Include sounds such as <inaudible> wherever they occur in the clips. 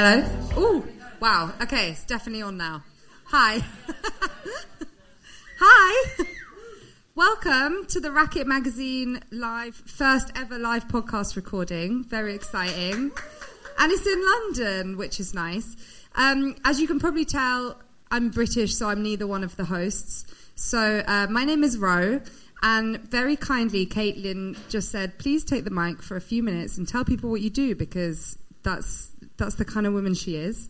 Hello? Oh, wow. Okay, it's definitely on now. Hi. <laughs> Hi. Welcome to the Racquet Magazine live, first ever live podcast recording. Very exciting. And it's in London, which is nice. Um, as you can probably tell, I'm British, so I'm neither one of the hosts. So uh, my name is Ro. And very kindly, Caitlin just said, please take the mic for a few minutes and tell people what you do because that's that's the kind of woman she is.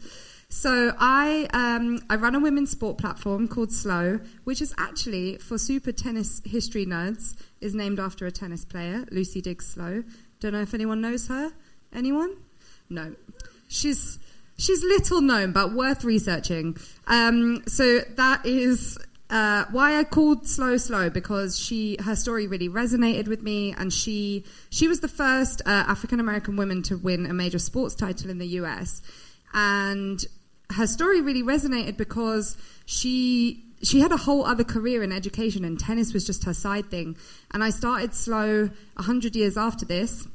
So I um, I run a women's sport platform called Slowe, which is actually for super tennis history nerds, is named after a tennis player, Lucy Diggs Slowe. Don't know if anyone knows her. Anyone? No. She's she's little known, but worth researching. Um, so that is uh, why I called Slowe Slowe because she her story really resonated with me, and she she was the first uh, African American woman to win a major sports title in the U.S. and her story really resonated because she she had a whole other career in education, and tennis was just her side thing. And I started Slowe a hundred years after this,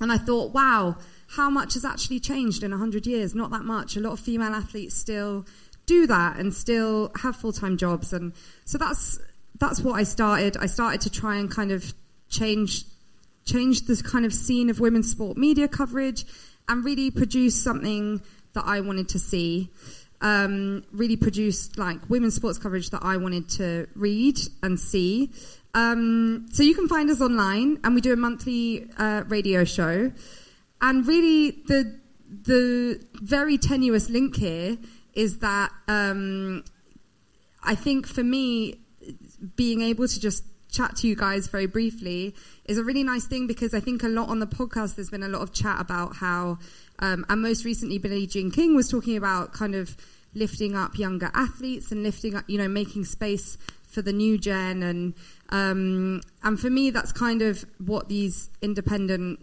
and I thought, wow, how much has actually changed in a hundred years? Not that much. A lot of female athletes still do that and still have full time jobs. And so that's that's what I started. I started to try and kind of change change the kind of scene of women's sport media coverage and really produce something that I wanted to see. Um, really produce like women's sports coverage that I wanted to read and see. Um, so you can find us online, and we do a monthly uh, radio show. And really, the the very tenuous link here is that um, I think for me, being able to just chat to you guys very briefly is a really nice thing because I think a lot on the podcast there's been a lot of chat about how, um, and most recently Billie Jean King was talking about kind of lifting up younger athletes and lifting up, you know, making space for the new gen and um, and for me that's kind of what these independent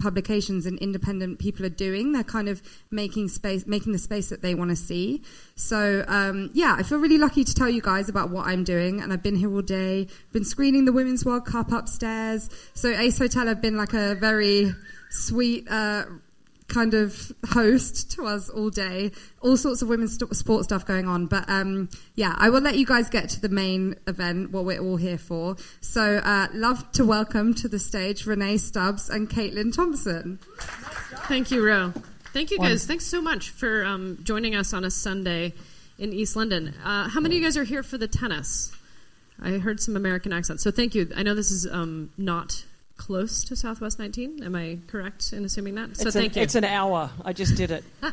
publications and independent people are doing. They're kind of making space, making the space that they want to see. So um, yeah, I feel really lucky to tell you guys about what I'm doing, and I've been here all day. Been screening the Women's World Cup upstairs. So Ace Hotel have been like a very sweet. Uh, kind of host to us all day. All sorts of women's st- sport stuff going on. But um, yeah, I will let you guys get to the main event, what we're all here for. So, uh, love to welcome to the stage Renee Stubbs and Caitlin Thompson. Thank you, Ro. Thank you, guys. Thanks so much for um, joining us on a Sunday in East London. Uh, how many of you guys are here for the tennis? I heard some American accents, so thank you. I know this is um, not close to Southwest 19. Am I correct in assuming that? So it's thank an, you. It's an hour. I just did it. <laughs>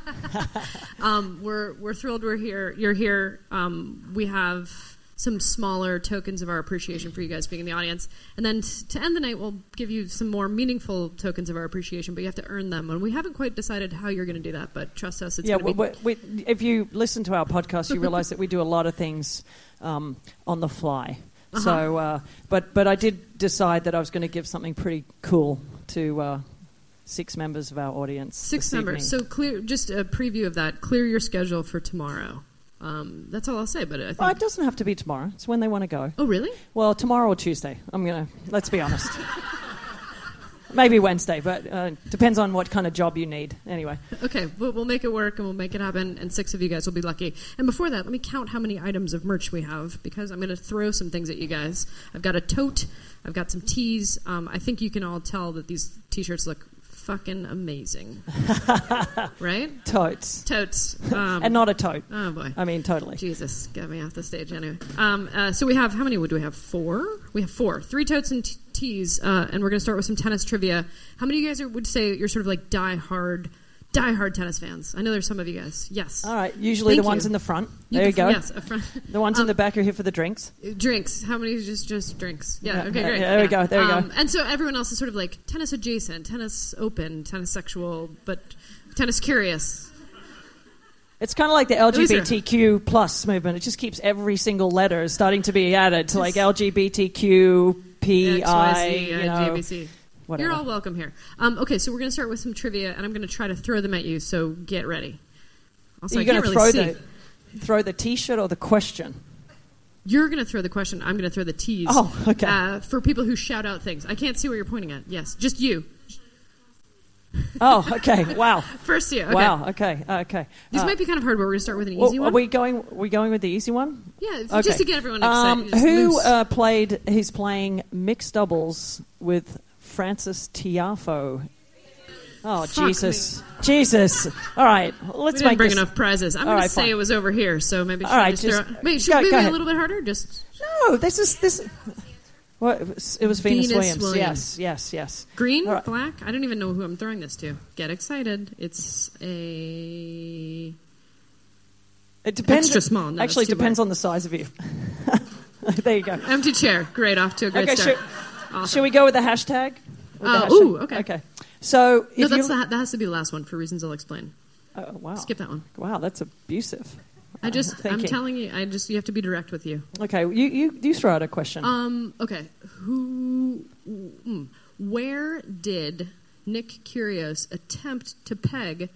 <laughs> um, we're we're thrilled we're here. You're here. Um, we have some smaller tokens of our appreciation for you guys being in the audience, and then t- to end the night, we'll give you some more meaningful tokens of our appreciation. But you have to earn them, and we haven't quite decided how you're going to do that. But trust us, it's yeah. going to We, we, if you listen to our podcast, you realize <laughs> that we do a lot of things um, on the fly. Uh-huh. So, uh, but but I did decide that I was going to give something pretty cool to uh, six members of our audience. Six members. So clear. Just a preview of that. Clear your schedule for tomorrow. Um, that's all I'll say. But I think. Well, it doesn't have to be tomorrow. It's when they want to go. oh, really? Well, tomorrow or Tuesday. I'm gonna. Let's be honest. <laughs> Maybe Wednesday, but uh, depends on what kind of job you need. Anyway, Okay, we'll, we'll make it work and we'll make it happen, and six of you guys will be lucky. And before that, let me count how many items of merch we have because I'm going to throw some things at you guys. I've got a tote, I've got some tees. Um, I think you can all tell that these t shirts look fucking amazing. <laughs> right? totes Totes. <laughs> Um, and not a tote. oh, boy. I mean, totally. Jesus, get me off the stage anyway. Um, uh, so we have how many would we have? Four. We have four, three totes and t- tees, uh, and we're going to start with some tennis trivia. How many of you guys are, would say you're sort of like die hard, die hard tennis fans? I know there's some of you guys. Yes. All right. Usually Thank the ones you. in the front. There you can- go. Yes, a front. <laughs> The ones in the back are here for the drinks. Drinks. How many is just just drinks? Yeah. Yeah, okay. yeah, Great. yeah, there we go, there we go. Um, And so everyone else is sort of like tennis adjacent, tennis open, tennis sexual, but tennis curious. It's kind of like the? LGBTQ plus movement. It just keeps every single letter starting to be added to like LGBTQ, P, I, you know. Whatever. You're all welcome here. Um, okay, so we're going to start with some trivia, and I'm going to try to throw them at you. So get ready. Also, Are you going to really throw see. the throw the T-shirt or the question? You're going to throw the question. I'm going to throw the tease. Oh, okay. Uh, for people who shout out things, I can't see where you're pointing at. Yes, just you. Oh, okay. Wow. <laughs> First you. Okay. Wow. Okay. Okay. This Uh, might be kind of hard, but we're going to start with an well, easy Are one. we going? Are we going with the easy one? yeah, Okay. just to get everyone excited. Um, who uh, played? He's playing mixed doubles with Frances Tiafoe. Oh Fuck Jesus! Jesus! All right, let's we didn't make bring this. enough prizes. I'm going right, to say fine. it was over here, so maybe All right, just, just- wait, should go- we go be a little bit harder? Just No, this is this. What it was, it was Venus, Venus Williams. Williams. Yes, yes, yes. green, right. black. I don't even know who I'm throwing this to. Get excited! It's a It depends. Extra small. No, Actually, depends wide. on the size of you. <laughs> there you go. empty chair. Great, off to a great Okay, start. should, Awesome. should we go with the hashtag? With the Uh, hashtag? ooh, okay. Okay. So if No, that's you, the, that has to be the last one for reasons I'll explain. oh, wow. Skip that one. Wow, that's abusive. I just, I'm thinking. telling you, I just, you have to be direct with you. Okay, you, you, you throw out a question. Um, okay. Who, mm, where did Nick Kyrgios attempt to peg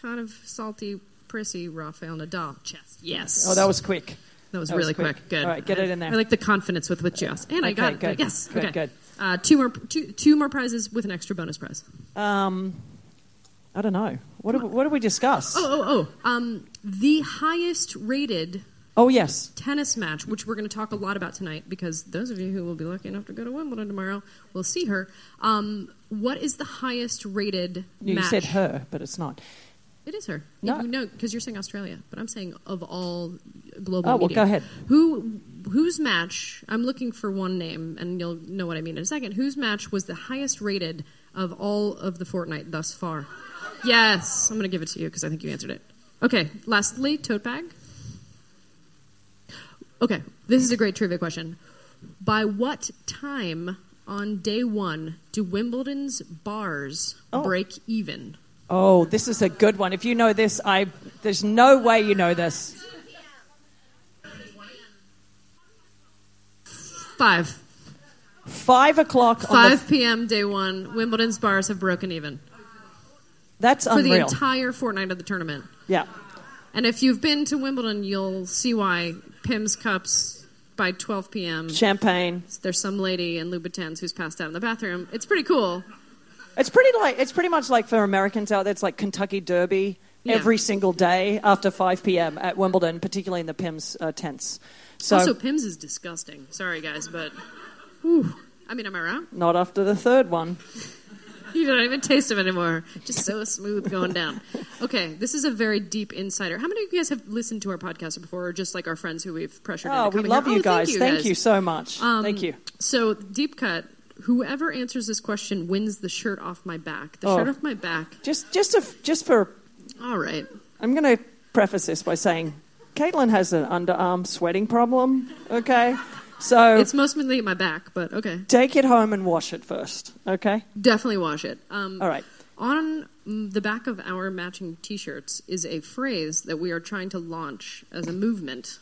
kind of salty, prissy Rafael Nadal chest? Yes. oh, that was quick. That was that was really quick. quick. Good. All right, get it in there. I like the confidence with which you asked. And I Okay, got it. good. Yes. Good, okay. good. Uh, two more, two, two more prizes with an extra bonus prize. Um, I don't know. What do, what did we discuss? Oh, oh, oh. Um, the highest rated Oh, yes. tennis match, which we're going to talk a lot about tonight, because those of you who will be lucky enough to go to Wimbledon tomorrow will see her. Um, what is the highest rated You match? said her, but it's not. It is her. No. no, because you're saying Australia, but I'm saying of all global. Oh, well, media. go ahead. Who, whose match? I'm looking for one name, and you'll know what I mean in a second. Whose match was the highest rated of all of the fortnight thus far? Yes, I'm going to give it to you because I think you answered it. Okay. Lastly, tote bag. Okay, this is a great trivia question. By what time on day one do Wimbledon's bars Oh. break even? Oh, this is a good one. If you know this, I there's no way you know this. Five. Five o'clock on the, 5 p.m. day one, Wimbledon's bars have broken even That's for the entire fortnight of the tournament. yeah. And if you've been to Wimbledon, you'll see why Pimm's cups by 12 p.m. Champagne. There's some lady in Louboutins who's passed out in the bathroom. It's pretty cool. It's pretty like it's pretty much like for Americans out there. It's like Kentucky Derby Yeah. every single day after 5 p.m. at Wimbledon, particularly in the Pimm's uh, tents. So also, Pimm's is disgusting. Sorry, guys, but. Whew. I mean, am I wrong? not after the third one. <laughs> You don't even taste them anymore. Just so smooth going down. Okay, this is a very deep insider. How many of you guys have listened to our podcast before, or just like our friends who we've pressured? Oh, into we coming love here? you Oh, guys. Thank you, Thank guys. you so much. Um, Thank you. So, deep cut. Whoever answers this question wins the shirt off my back. The Oh. shirt off my back. Just just to, just for All right. I'm going to preface this by saying Caitlin has an underarm sweating problem. Okay, so It's mostly my back, but okay. take it home and wash it first. Okay. Definitely wash it. Um, All right. On mm, the back of our matching T-shirts is a phrase that we are trying to launch as a movement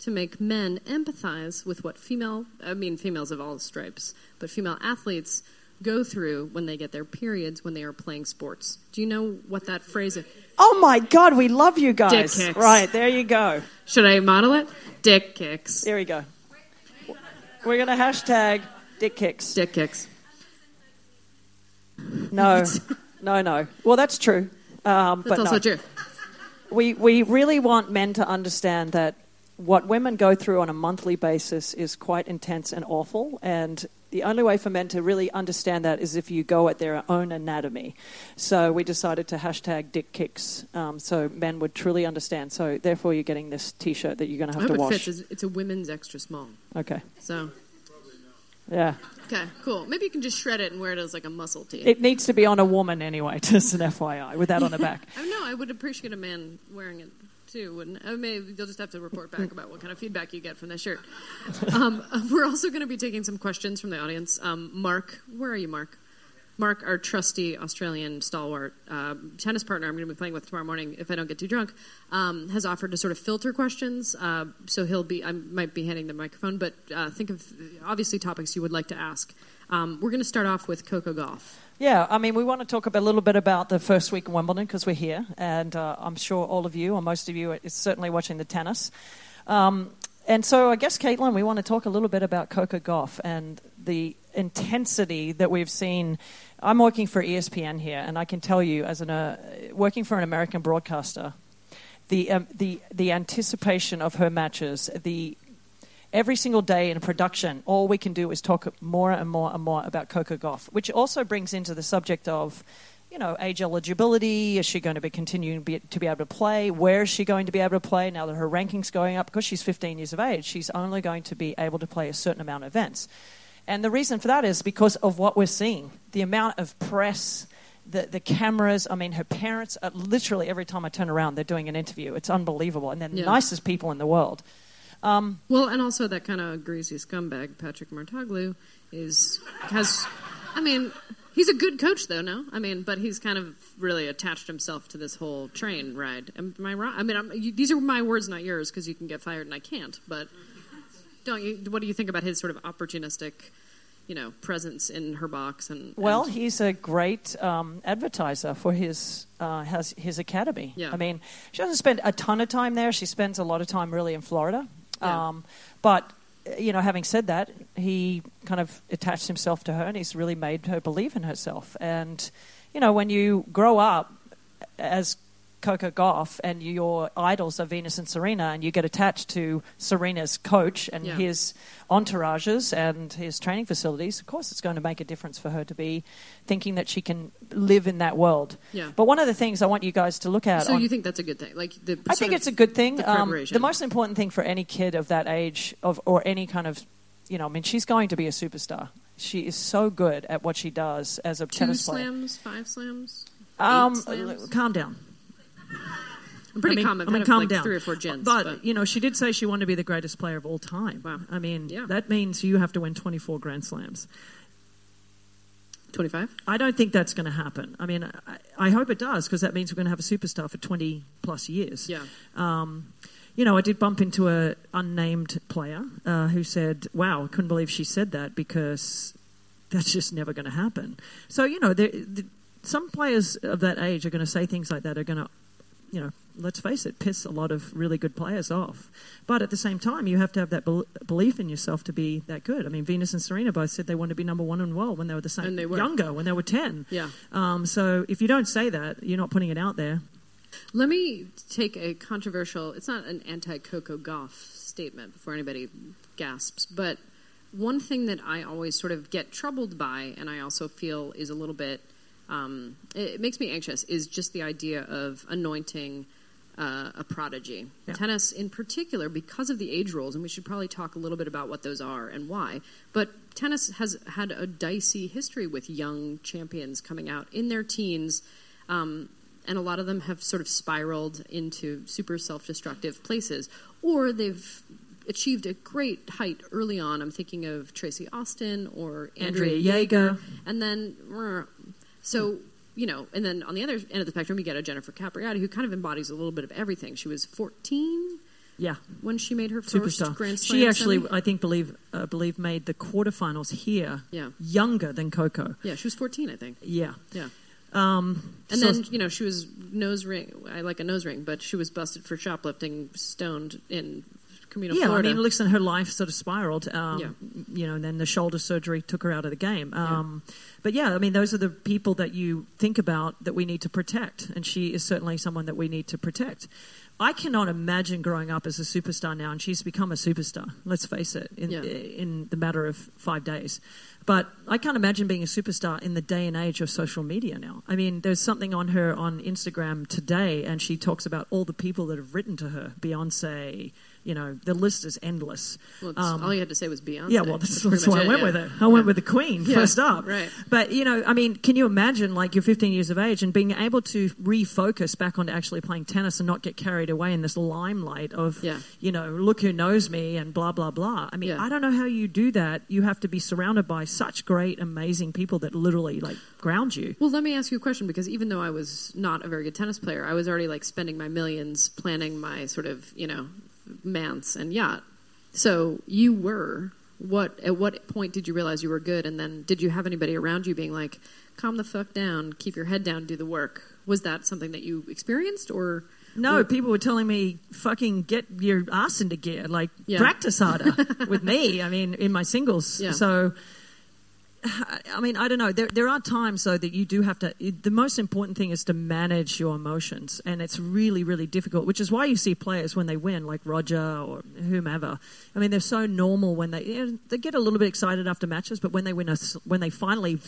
to make men empathize with what female, I mean females of all stripes, but female athletes go through when they get their periods when they are playing sports. Do you know what that phrase is? Oh my God, we love you guys. Dick kicks. Right there, you go. Should I model it? Dick kicks. There we go. We're going to hashtag dick kicks. Dick kicks. No, <laughs> no, no. Well, that's true. Um, That's but also no. true. We, we really want men to understand that what women go through on a monthly basis is quite intense and awful. And the only way for men to really understand that is if you go at their own anatomy. So we decided to hashtag dick kicks um, so men would truly understand. So therefore, you're getting this t shirt that you're going to have to it wash. fits. It's- It's a women's extra small. Okay. So, Yeah. okay, cool. Maybe you can just shred it and wear it as like a muscle tee. It needs to be on a woman anyway, <laughs> just an FYI, with that on the back. <laughs> I know. I would appreciate a man wearing it too, wouldn't? You'll just have to report back about what kind of feedback you get from this shirt. Um, <laughs> we're also going to be taking some questions from the audience. Um, Mark, where are you, Mark? Mark, our trusty Australian stalwart uh, tennis partner, I'm going to be playing with tomorrow morning if I don't get too drunk, um, has offered to sort of filter questions. Uh, so he'll be, I might be handing the microphone, but uh, think of obviously topics you would like to ask. Um, we're going to start off with Coco Gauff. Yeah, I mean, we want to talk a, little bit about the first week in Wimbledon because we're here, and uh, I'm sure all of you, or most of you, is certainly watching the tennis. Um, and so, I guess, Caitlin, we want to talk a little bit about Coco Gauff and the intensity that we've seen. I'm working for ESPN here, and I can tell you, as an uh, working for an American broadcaster, the um, the the anticipation of her matches, the every single day in production, all we can do is talk more and more and more about Coco Gauff, which also brings into the subject of, you know, age eligibility. Is she going to be continuing to be, to be able to play? Where is she going to be able to play now that her ranking's going up? Because she's 15 years of age, she's only going to be able to play a certain amount of events. And the reason for that is because of what we're seeing the amount of press. The, the cameras, I mean, her parents, are literally every time I turn around, they're doing an interview. It's unbelievable. And they're the nicest people in the world. Well, and also that kind of greasy scumbag Patrick Mouratoglou is has. I mean, he's a good coach, though. No, I mean, but he's kind of really attached himself to this whole train ride. Am, I wrong? I mean, you, these are my words, not yours, because you can get fired and I can't. But don't you? What do you think about his sort of opportunistic, you know, presence in her box? And Well, and- he's a great um, advertiser for his uh, has his academy. Yeah. I mean, she doesn't spend a ton of time there. She spends a lot of time really in Florida. Yeah. Um, but uh, you know, having said that, he kind of attached himself to her, and he's really made her believe in herself. And you know, when you grow up as Coco Gauff and your idols are Venus and Serena, and you get attached to Serena's coach and Yeah. his entourages and his training facilities, of course, it's going to make a difference for her to be thinking that she can live in that world. Yeah. But one of the things I want you guys to look at. so on- you think that's a good thing? Like the I think it's a good thing. the Um, the most important thing for any kid of that age, of or any kind of, you know, I mean, she's going to be a superstar. She is so good at what she does as a two tennis player. Two slams, five slams. Um. Calm down. I'm pretty I mean, calm. I've I mean, calm like down. three or four gins, But, but- you know, she did say she wanted to be the greatest player of all time. Wow. I mean, Yeah. that means you have to win 24 Grand Slams. Twenty-five. I don't think that's going to happen. I mean, I, I hope it does because that means we're going to have a superstar for 20 plus years. Yeah. Um, you know, I did bump into a unnamed player uh, who said, "Wow, I couldn't believe she said that because that's just never going to happen." So you know, there, the, some players of that age are going to say things like that. Are going to, you know, let's face it, piss a lot of really good players off. But at the same time, you have to have that bel- belief in yourself to be that good. I mean, Venus and Serena both said they wanted to be number one in the world when they were the same were. younger, when they were ten. Yeah. Um, so if you don't say that, you're not putting it out there. Let me take a controversial, it's not an anti Coco Gauff statement before anybody gasps, but one thing that I always sort of get troubled by, and I also feel is a little bit, um, it, it makes me anxious, is just the idea of anointing uh, a prodigy. Yeah. Tennis, in particular, because of the age rules, and we should probably talk a little bit about what those are and why. But tennis has had a dicey history with young champions coming out in their teens. Um, and a lot of them have sort of spiraled into super self-destructive places, or they've achieved a great height early on. I'm thinking of Tracy Austin or Andrea, Andrea Jaeger. and then so you know, and then on the other end of the spectrum, you get a Jennifer Capriati who kind of embodies a little bit of everything. She was 14 Yeah. when she made her first superstar. Grand Slam. She actually, semi. I think, believe uh, believe made the quarterfinals here. Yeah. Younger than Coco. yeah, she was 14, I think. Yeah. Yeah. Um, And so- then, you know, she was nose ring. I like a nose ring, but she was busted for shoplifting, stoned in Yeah, Florida. I mean, listen, her life sort of spiraled. Um, Yeah. You know, and then the shoulder surgery took her out of the game. Um, But yeah, I mean, those are the people that you think about that we need to protect, and she is certainly someone that we need to protect. I cannot imagine growing up as a superstar now, and she's become a superstar. Let's face it, in, Yeah. in the matter of five days. But I can't imagine being a superstar in the day and age of social media now. I mean, there's something on her on Instagram today, and she talks about all the people that have written to her. Beyonce, you know, the list is endless. well, Um, all you had to say was Beyonce. yeah, well, that's, pretty that's why I went with it. I went Yeah. with the Queen Yeah, first up. right. But, you know, I mean, can you imagine, like, you're 15 years of age and being able to refocus back onto actually playing tennis and not get carried away in this limelight of, you know, look who knows me and blah, blah, blah. I mean. I don't know how you do that. You have to be surrounded by such great, amazing people that literally, like, ground you. Well, let me ask you a question because even though I was not a very good tennis player, I was already like spending my millions planning my sort of, you know, manse and yacht. So you were what at what point did you realize you were good and then did you have anybody around you being like calm the fuck down, keep your head down, do the work? Was that something that you experienced or No, people were telling me, fucking get your ass into gear. Like, Yeah. practice harder <laughs> with me. I mean, in my singles. Yeah. So, I mean, I don't know. There, there are times, though, that you do have to. The most important thing is to manage your emotions. And it's really, really difficult, which is why you see players when they win, like Roger or whomever. I mean, they're so normal when they. You know, they get a little bit excited after matches, but when they win a, when they finally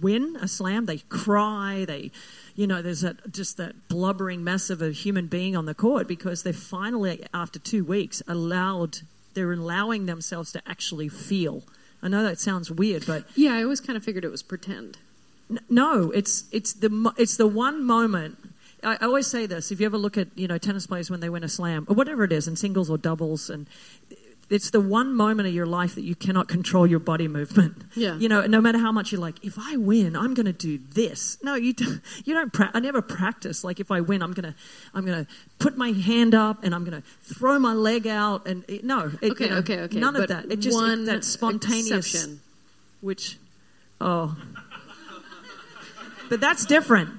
win a slam, they cry. They, you know, there's that just that blubbering mess of a human being on the court because they're finally, after two weeks, allowed. They're allowing themselves to actually feel. I know that sounds weird, but Yeah, I always kind of figured it was pretend. N- No, it's it's the it's the one moment. I I always say this: if you ever look at you know tennis players when they win a slam or whatever it is, in singles or doubles, and it's the one moment of your life that you cannot control your body movement. Yeah. You know, no matter how much you're like, if I win, I'm going to do this. No, you don't, <laughs> you don't. Pra- I never practice. Like if I win, I'm gonna I'm gonna put my hand up and I'm gonna throw my leg out and it, no. It, Okay, you know, okay, okay. None but of that. It just it- one that spontaneous exception. which, oh. but that's different.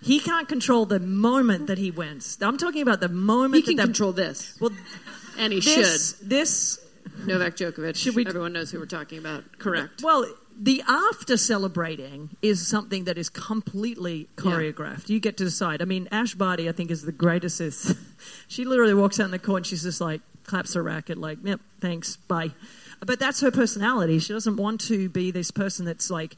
He can't control the moment that he wins. I'm talking about the moment He can that that, control this. Well, And he this, should. this, Novak Djokovic. Should we- Everyone knows who we're talking about. Correct. well, the after celebrating is something that is completely choreographed. You get to decide. I mean, Ash Barty, I think, is the greatest. Is <laughs> she literally walks out in the court and she's just like claps her racket, like, "Yep, thanks, bye." But that's her personality. She doesn't want to be this person that's like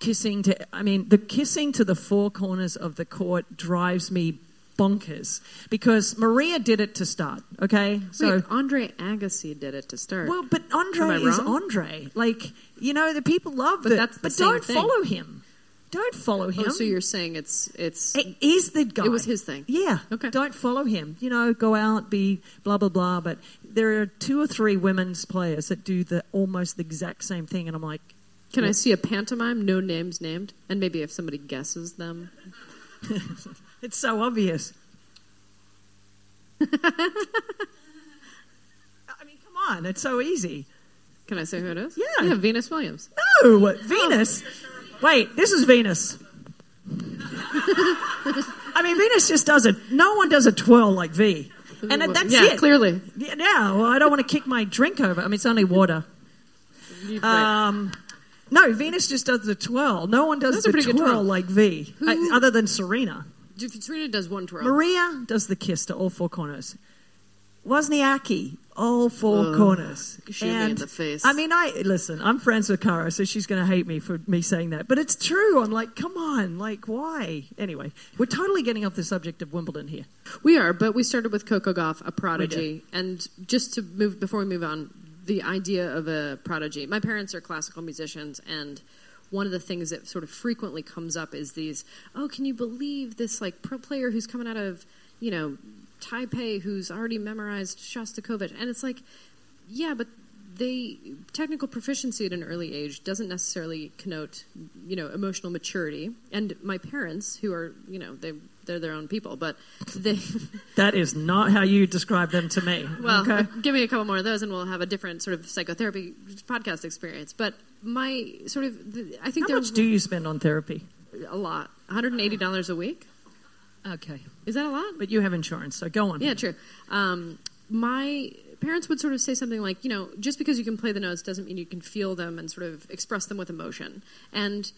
kissing to i mean the kissing to the four corners of the court drives me bonkers because maria did it to start okay so Wait, Andre Agassi did it to start. well but andre is wrong? andre like you know the people love But it that's the but don't thing. follow him don't follow oh, him oh, so you're saying it's it's He- He's the guy. It was his thing. Yeah. Okay. Don't follow him. You know, go out, be blah blah blah. But there are two or three women's players that do the almost the exact same thing, and I'm like, Can I see a pantomime? No names named, and maybe if somebody guesses them. <laughs> it's so obvious. <laughs> I mean, come on, it's so easy. Can I say who it is? Yeah. yeah, Venus Williams. No, Venus. Wait, this is Venus. <laughs> I mean, Venus just does it. No one does a twirl like V, and that's yeah, it. clearly. Yeah, yeah, well, I don't want to kick my drink over. I mean, it's only water. Um, no, Venus just does the twirl. No one does That's a the twirl twirl. like V, uh, other than Serena. Serena does one twirl. Maria does the kiss to all four corners. Wozniacki, all four Ugh, corners. shoot me in the face. I mean, I listen. I'm friends with Caro, so she's going to hate me for me saying that. But it's true. I'm like, come on, like, why? Anyway, we're totally getting off the subject of Wimbledon here. We are, but we started with Coco Gauff, a prodigy, and just to move before we move on, the idea of a prodigy. My parents are classical musicians, and one of the things that sort of frequently comes up is these, oh, can you believe this like pro player who's coming out of, you know, Taipei who's already memorized Shostakovich, and it's like, yeah, but they technical proficiency at an early age doesn't necessarily connote, you know, emotional maturity. And my parents, who are, you know, they they're their own people, but they <laughs> That is not how you describe them to me. <laughs> well, okay. <laughs> give me a couple more of those, and we'll have a different sort of psychotherapy podcast experience. But my sort of, the- I think How much do you spend on therapy? a lot, one hundred and eighty dollars a week. Okay, Is that a lot? but you have insurance, so go on. Yeah, true. Um, my parents would sort of say something like, you know, just because you can play the notes doesn't mean you can feel them and sort of express them with emotion. And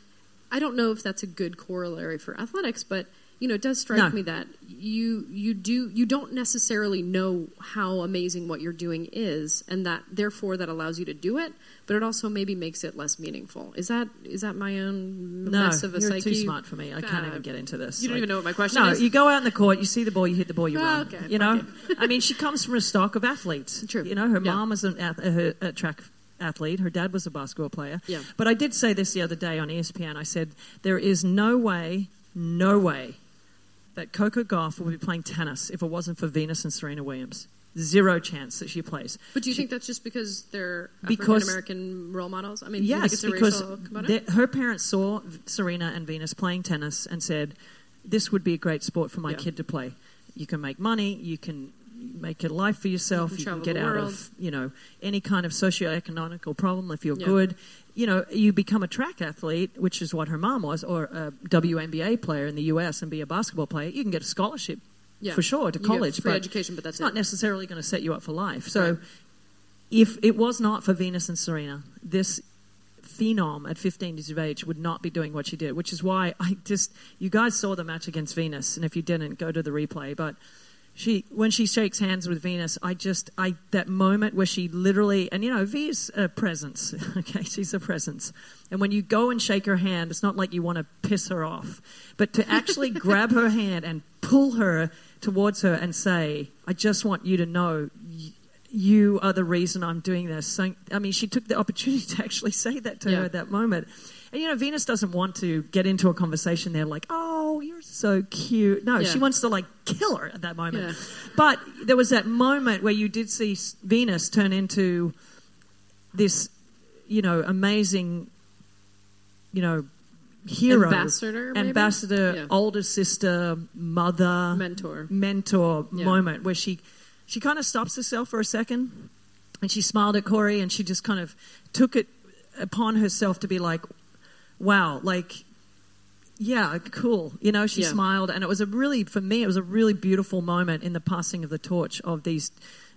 I don't know if that's a good corollary for athletics, but you know, it does strike No. me that you you do you don't necessarily know how amazing what you're doing is, and that therefore that allows you to do it, but it also maybe makes it less meaningful. Is that is that my own No, mess of a you're psyche? too smart for me. I can't Uh, even get into this. You don't Like- even know what my question no, is. you go out in the court, you see the ball, you hit the ball, you Oh, run. okay, you know, fuck <laughs> I mean, she comes from a stock of athletes. True. You know, her Yeah. mom was an ath- a, a track athlete. Her dad was a basketball player. Yeah. But I did say this the other day on ESPN. I said there is no way, no way, that Coco Gauff would be playing tennis if it wasn't for Venus and Serena Williams. Zero chance that she plays. But do you She- think that's just because they're African American role models? I mean, Yes, it's a because her parents saw Serena and Venus playing tennis and said, "This would be a great sport for my Yeah. kid to play. You can make money. You can make a life for yourself. You You can can, get out world. of you know any kind of socioeconomical problem if you're Yeah. good. You know, you become a track athlete, which is what her mom was, or a WNBA player in the U.S. and be a basketball player. You can get a scholarship Yeah. for sure to college, free but education, but that's it's not it. necessarily going to set you up for life. So Right. if it was not for Venus and Serena, this phenom at 15 years of age would not be doing what she did, which is why I just, you guys saw the match against Venus, and if you didn't, go to the replay. But she, when she shakes hands with Venus, I just, I, that moment where she literally, and you know, V is a presence, <laughs> okay, she's a presence. And when you go and shake her hand, it's not like you want to piss her off, but to actually <laughs> grab her hand and pull her towards her and say, I just want you to know y- you are the reason I'm doing this. So, I mean, she took the opportunity <laughs> to actually say that to Yeah. her at that moment. And, you know, Venus doesn't want to get into a conversation there like, oh, you're so cute. No, Yeah. she wants to, like, kill her at that moment. Yeah. But there was that moment where you did see Venus turn into this, you know, amazing, you know, hero. Ambassador, maybe? Ambassador, Yeah. older sister, mother, Mentor. mentor Yeah. moment where she she kind of stops herself for a second and she smiled at Cori and she just kind of took it upon herself to be like, wow, like, yeah, cool. You know, she Yeah. smiled and it was a really, for me, it was a really beautiful moment in the passing of the torch of these,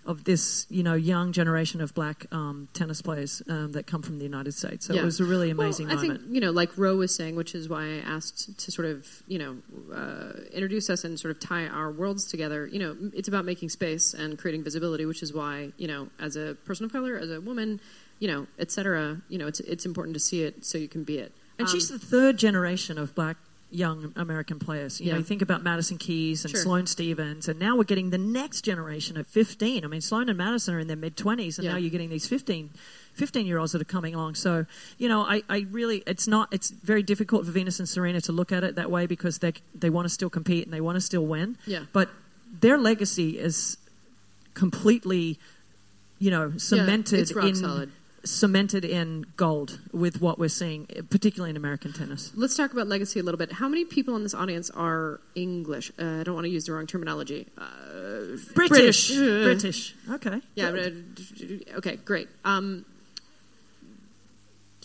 of this, you know, young generation of black um, tennis players um, that come from the United States. So Yeah. it was a really amazing well, I moment. think you know, like Ro was saying, which is why I asked to sort of you know uh, introduce us and sort of tie our worlds together. You know, it's about making space and creating visibility, which is why you know, as a person of color, as a woman, you know, et cetera, you know, it's it's important to see it so you can be it. And Um, she's the third generation of black young American players. You Yeah. know, you think about Madison Keys and Sure. Sloane Stevens, and now we're getting the next generation at 15. I mean, Sloane and Madison are in their mid 20s, and Yeah. now you're getting these 15, 15 year olds that are coming along. So, you know, I, I really, it's not, it's very difficult for Venus and Serena to look at it that way because they they want to still compete and they want to still win. Yeah. But their legacy is completely, you know, cemented it's rock in solid. Cemented in gold with what we're seeing, particularly in American tennis. Let's talk about legacy a little bit. How many people in this audience are English? Uh, I don't want to use the wrong terminology. Uh, British, Uh, British. Okay, Yeah. good. uh, okay. Great. Um,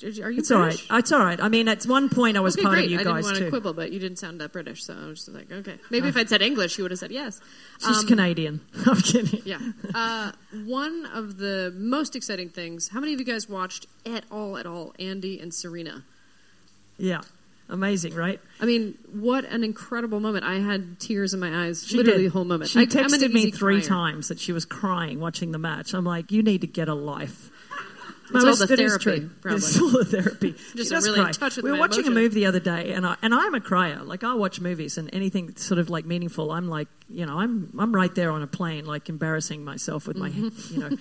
are you it's all right. It's all right. I mean, at one point I was okay, part great. of you I guys didn't want to too. quibble, but you didn't sound that British, so I was just like, okay. Maybe if I'd said English, you would have said yes. She's Um, Canadian. <laughs> I'm kidding. Yeah. Uh, one of the most exciting things. How many of you guys watched at all, at all, Andy and Serena? Yeah. Amazing, right? I mean, what an incredible moment! I had tears in my eyes, She literally did. the whole moment. She I, texted me three crier. times that she was crying watching the match. I'm like, you need to get a life. It's all the therapy, probably. It's all the therapy. <laughs> Just She really in touch with we were watching emotions. a movie the other day, and I, and I'm a crier. Like I watch movies, and anything sort of like meaningful, I'm like, you know, I'm I'm right there on a plane, like embarrassing myself with my, Mm-hmm. you know.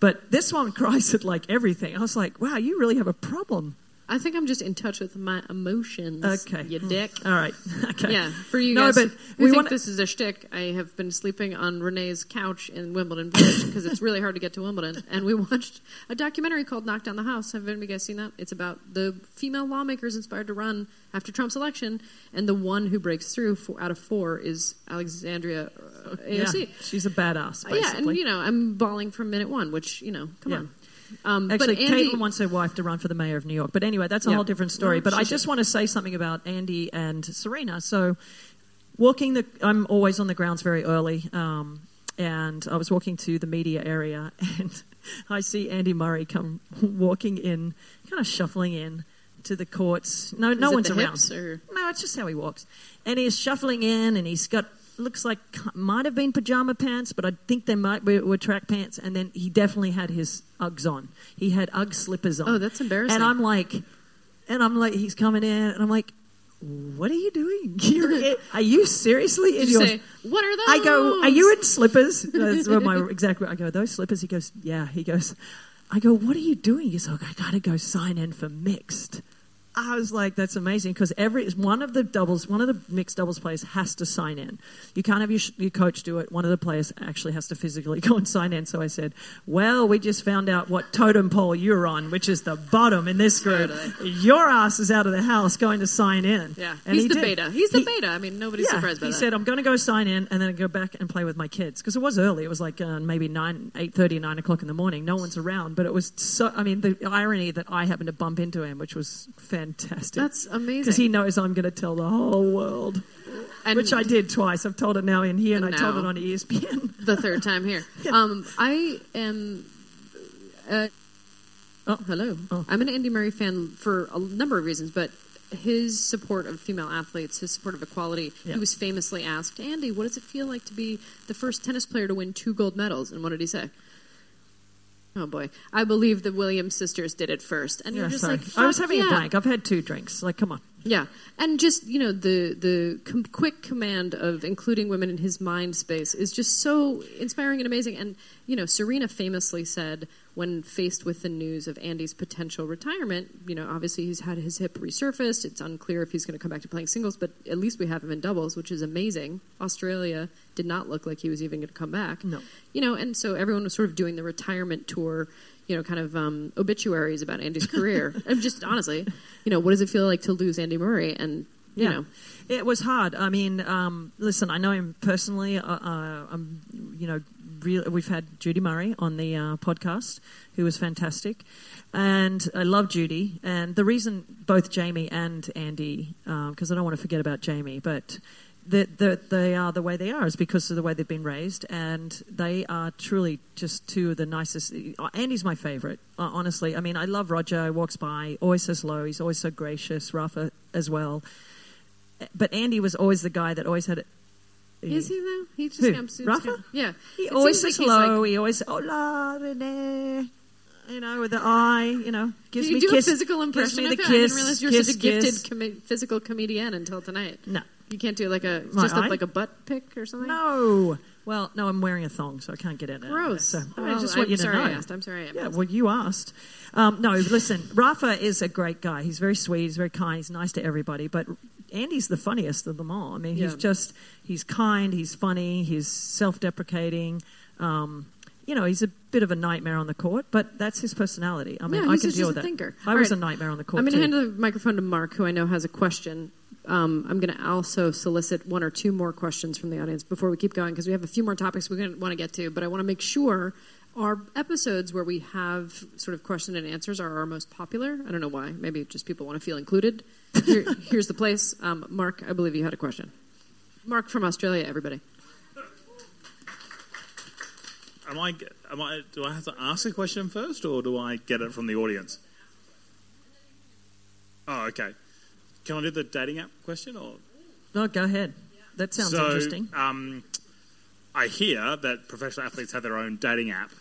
but this one <laughs> cries at like everything. I was like, wow, you really have a problem. I think I'm just in touch with my emotions. Okay. you Hmm. dick. All right. <laughs> Okay. Yeah, for you no, guys but we think want this is a shtick, I have been sleeping on Renee's couch in Wimbledon Village because it's really hard to get to Wimbledon. And we watched a documentary called "Knock Down the House." Have any of you guys seen that? It's about the female lawmakers inspired to run after Trump's election, and the one who breaks through four, out of four is Alexandria uh, Yeah, she's a badass. Basically. yeah, and you know, I'm bawling from minute one, which you know, come Yeah. on. Um, Actually, but Andy, Caitlin wants her wife to run for the mayor of New York. But anyway, that's a Yeah. whole different story. Well, but I should. just want to say something about Andy and Serena. So, walking the, I'm always on the grounds very early. Um, and I was walking to the media area, <laughs> and I see Andy Murray come walking in, kind of shuffling in to the courts. No, no it one's around. or- No, it's just how he walks. And he's shuffling in, and he's got looks like might have been pajama pants, but I think they might be, were track pants. And then he definitely had his Uggs on. He had Ugg slippers on. Oh, that's embarrassing. And I'm like, and I'm like, he's coming in, and I'm like, what are you doing? <laughs> You're you seriously in you your? say, what are those? I go, are you in slippers? That's what my <laughs> exact. I go, those slippers. He goes, yeah. He goes, I go, what are you doing? He's like, I gotta go sign in for mixed. I was like, that's amazing because every one of the doubles, one of the mixed doubles players has to sign in. You can't have your, sh- your coach do it. One of the players actually has to physically <laughs> go and sign in. So I said, well, we just found out what totem pole you're on, which is the bottom in this group. Your ass is out of the house going to sign in. Yeah, And he's he the did. beta. He's the He- beta. I mean, nobody's yeah, surprised by he that. said, "I'm going to go sign in and then go back and play with my kids because it was early. It was like uh, maybe nine, eight thirty, nine o'clock in the morning. No one's around, but it was so. I mean, the irony that I happened to bump into him, which was fantastic. That's amazing. because he knows I'm going to tell the whole world, and which I did twice. I've told it now in here, and I told it on ESPN. the third time here. <laughs> Um, I am. Uh, Oh. hello. Oh. I'm an Andy Murray fan for a number of reasons, but his support of female athletes, his support of equality. Yeah. He was famously asked, Andy, what does it feel like to be the first tennis player to win two gold medals? And what did he say? Oh boy, I believe the Williams sisters did it first, and Yeah, you're just sorry. like, I was having yeah." a blank. I've had two drinks. Like, come on. Yeah, and just you know the the com- quick command of including women in his mind space is just so inspiring and amazing. And you know, Serena famously said when faced with the news of Andy's potential retirement, you know, obviously he's had his hip resurfaced. It's unclear if he's going to come back to playing singles, but at least we have him in doubles, which is amazing. Australia did not look like he was even going to come back. No. you know, and so everyone was sort of doing the retirement tour. You know, kind of um, obituaries about Andy's career. <laughs> and just honestly, you know, what does it feel like to lose Andy Murray? And you Yeah. know, It was hard. I mean, um, listen, I know him personally. Uh, uh, I'm, you know, real, we've had Judy Murray on the uh, podcast, who was fantastic, and I love Judy. And the reason both Jamie and Andy, because I don't want to forget about Jamie, but that the, they are the way they are is because of the way they've been raised, and they are truly just two of the nicest. Andy's my favorite, uh, honestly. I mean, I love Roger. He walks by, always says hello. He's always so gracious. Rafa as well but Andy was always the guy that always had it. is he though? He just Who? comes- Rafa? yeah. He It always says like hello. like- he always hola Renee. You know, with the eye. You know, gives you me do kiss, a physical gives impression me of the kiss. I didn't realize you were kiss, such a gifted comi- physical comedian until tonight. No, You can't do like a My just eye? up like a butt pick or something. no. Well, no, I'm wearing a thong, so I can't get in it. Gross. So, I Well, just want I'm you to sorry know. I asked. I'm sorry I Yeah, well, you asked. Um, no, listen, Rafa is a great guy. He's very sweet. He's very kind. He's nice to everybody. But Andy's the funniest of them all. I mean, he's Yeah. just he's kind. He's funny. He's self-deprecating. Um, you know, he's a bit of a nightmare on the court, but that's his personality. I mean, Yeah, I he's can just deal with that. thinker. I All was right. a nightmare on the court I'm going to hand the microphone to Mark, who I know has a question. Um, I'm going to also solicit one or two more questions from the audience before we keep going because we have a few more topics we want to get to. But I want to make sure our episodes where we have sort of question and answers are our most popular. I don't know why. Maybe just people want to feel included. Here, <laughs> here's the place. Um, Mark, I believe you had a question. Mark from Australia, everybody. Am I, am I, do I have to ask a question first, or do I get it from the audience? Oh, okay. Can I do the dating app question, or No, go ahead. That sounds so? interesting. Um, I hear that professional athletes have their own dating app. Do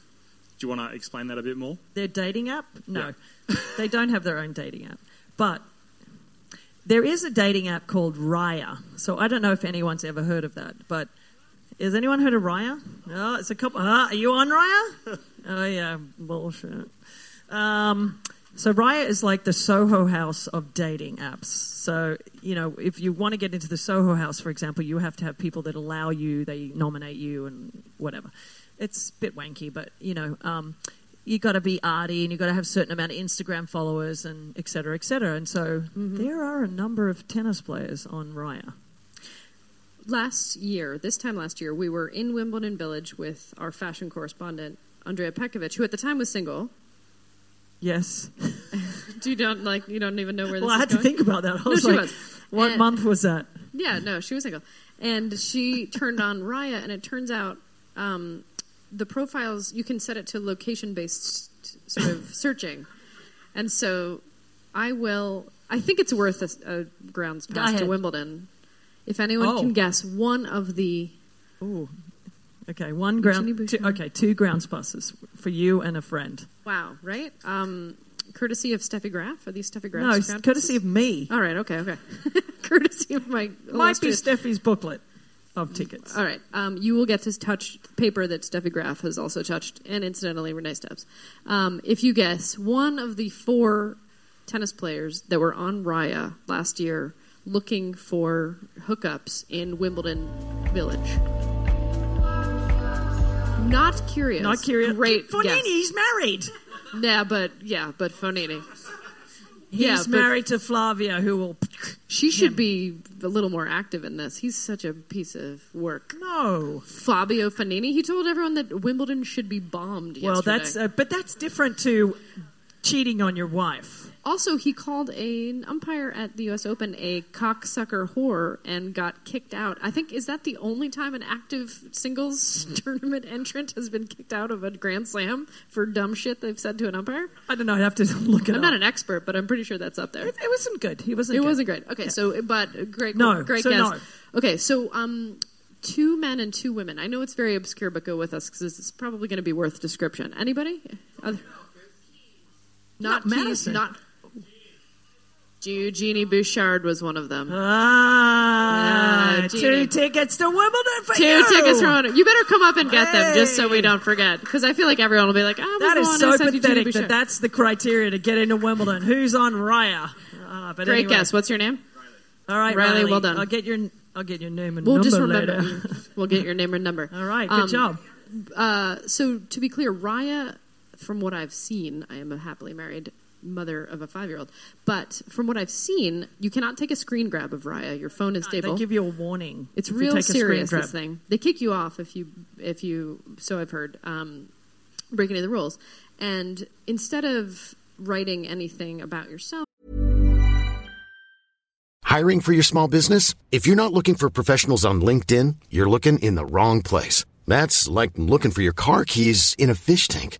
you want to explain that a bit more? Their dating app? No, <laughs> they don't have their own dating app. But there is a dating app called Raya. So I don't know if anyone's ever heard of that. But has anyone heard of Raya? Oh, it's a couple. Ah, are you on Raya? <laughs> oh yeah, bullshit. Um, so Raya is like the Soho House of dating apps. So you know, if you want to get into the Soho House, for example, you have to have people that allow you, they nominate you, and whatever. It's a bit wanky, but you know, um, you got to be arty, and you got to have a certain amount of Instagram followers, and et cetera, et cetera. And so there are a number of tennis players on Raya. last year, this time last year, we were in Wimbledon Village with our fashion correspondent Andrea Petkovic, who at the time was single. Yes. <laughs> Do you don't like you don't even know where this well, I is had to think about that. I No, she like, was. what And- month was that? Yeah, no, she was single, and she turned on Raya, and it turns out um, the profiles you can set it to location based sort of searching, and so I will. I think it's worth a, a grounds pass to. Wimbledon. If anyone Oh. can guess one of the Ooh. Okay, one ground. Two, okay, two grounds passes for you and a friend. wow, right? Um, courtesy of Steffi Graf. Are these Steffi Graf? No, it's courtesy of me. All right, okay, okay. <laughs> courtesy of my Might be Steffi's booklet of tickets. All right. Um, you will get to touch paper that Steffi Graf has also touched, and incidentally, Renee Stubbs. Um, if you guess one of the four tennis players that were on Raya last year looking for hookups in Wimbledon Village. Not curious. Not curious. Great Fognini, he's married. Yeah, but yeah, but Fognini. He's Yeah, married to Flavia, who will. She should be a little more active in this. He's such a piece of work. No. Fabio Fognini. He told everyone that Wimbledon should be bombed. Well, yesterday. that's uh, but that's different to cheating on your wife. also he called an umpire at the U.S. Open a cocksucker whore and got kicked out. I think is that the only time an active singles <laughs> tournament entrant has been kicked out of a Grand Slam for dumb shit they've said to an umpire. I don't know. I'd have to <laughs> look it I'm up. not an expert, but I'm pretty sure that's up there. it, it wasn't good. He wasn't. It good. wasn't great. Okay, so but great, No, great so guess. no. Okay, so um, two men and two women. I know it's very obscure, but go with us because it's probably going to be worth description. Anybody? Other? Not, Not Madison. Not. Eugenie Bouchard was one of them. Ah, two tickets to Wimbledon for Two you. tickets for one. You better come up and get them just so we don't forget. Because I feel like everyone will be like, "Oh, That is so who said Eugenie pathetic that that's the criteria to get into Wimbledon. Who's on Raya? Ah, but Great anyway. guess. What's your name? All right, Riley, Riley. well done. I'll get your I'll get your name and number. We'll number just remember. later. we'll get your name and number. <laughs> All right, good Um, job. Uh, so to be clear, Raya, from what I've seen, I am a happily married mother of a five-year-old. But from what I've seen, you cannot take a screen grab of Raya. Your phone is They stable. give you a warning. it's real take a screen serious. This thing. They kick you off if you if you. So I've heard. Um, break any of the rules, and instead of writing anything about yourself. Hiring for your small business? If you're not looking for professionals on LinkedIn, you're looking in the wrong place. That's like looking for your car keys in a fish tank.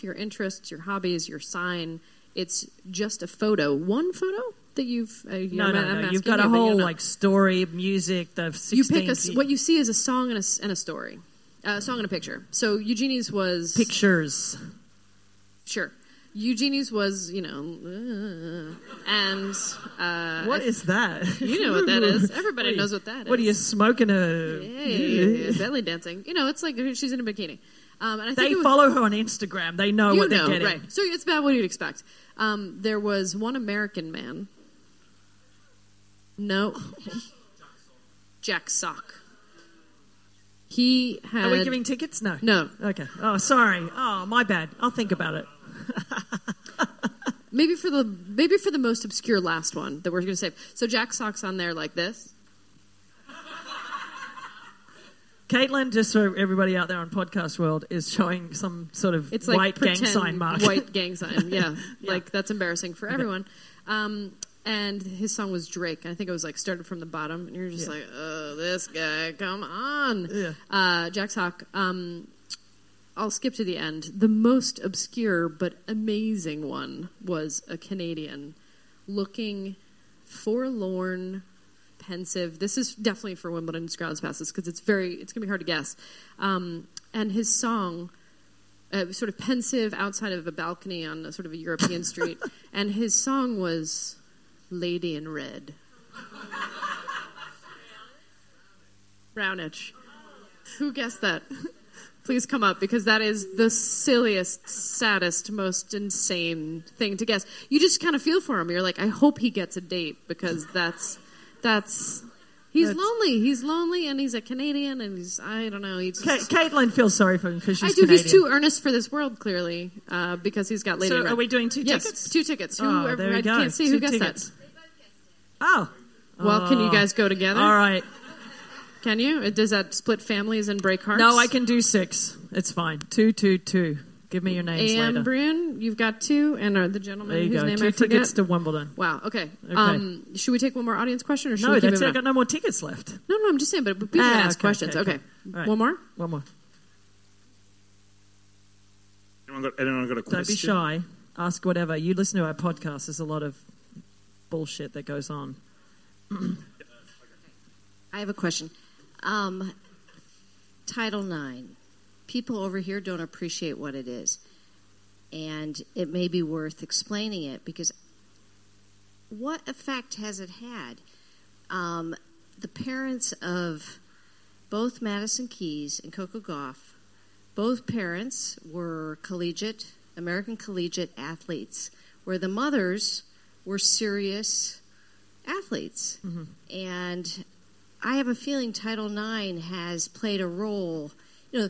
Your interests, your hobbies, your sign. It's just a photo, one photo that you've. Uh, you no, know, no, I'm no. You've got a whole like story, music, the 16 You pick a what you see is a song and a, and a story, uh, a song and a picture. So Eugenie's was pictures. Sure, Eugenie's was you know, uh, and uh, What is that? You know what that is. Everybody you- knows what that is. What are you smoking a? Yeah, yeah, yeah, belly dancing. You know, it's like she's in a bikini. Um, and I They was, follow her on Instagram. They know what they're know, getting. right? So it's about what you'd expect. Um, there was one American man. No, Jack Sock. He had. Are we giving tickets? No. No. Okay. Oh, sorry. Oh, my bad. I'll think about it. <laughs> Maybe for the maybe for the most obscure last one that we're going to save. So Jack Sock's on there like this. Caitlin, just for everybody out there on podcast world, is showing some sort of It's like white gang sign mark. White gang sign, <laughs> yeah. Like that's embarrassing for everyone. Um, and his song was Drake. I think it was like started from the bottom, and you're just Yeah. like, oh, this guy, come on. Yeah. Uh, Jack Sock. Um, I'll skip to the end. The most obscure but amazing one was a Canadian looking forlorn, pensive. This is definitely for Wimbledon grounds passes because it's very it's gonna be hard to guess. Um, and his song uh, sort of pensive outside of a balcony on a sort of a European street, <laughs> and his song was "Lady in Red." Brownage. Who guessed that? <laughs> Please come up because that is the silliest, saddest, most insane thing to guess. You just kind of feel for him. You're like, I hope he gets a date because that's that's he's That's- lonely. He's lonely, and he's a Canadian, and he's I don't know. He's Ka- Caitlin feels sorry for him because she's I do. He's too earnest for this world, clearly, uh, because he's got Lady. So are we doing two yes, tickets? two tickets. Who, Oh, there I go. can't see Two who guessed tickets. that. Oh. Well, can you Oh. guys go together? All right. Can you? Does that split families and break hearts? No, I can do six. It's fine. Two, two, two. Give me your names Am later. Brune, you've got two, and uh, the gentleman There you whose go. name Two I forget. tickets to Wimbledon. Wow. Okay. Okay. Um, should we take one more audience question, or should No, we keep that's it. moving I got no more tickets left. No, no, I'm just saying, but people Ah, can ask okay, questions. okay, Okay. okay. All right. One more. One more. Anyone got, anyone got a question? Don't be shy. Ask whatever. You listen to our podcast. There's a lot of bullshit that goes on. I have a question. Um, Title IX. People over here don't appreciate what it is. And it may be worth explaining it because what effect has it had? Um, the parents of both Madison Keys and Coco Gauff, both parents were collegiate, American collegiate athletes, where the mothers were serious athletes. And I have a feeling Title IX has played a role. You know,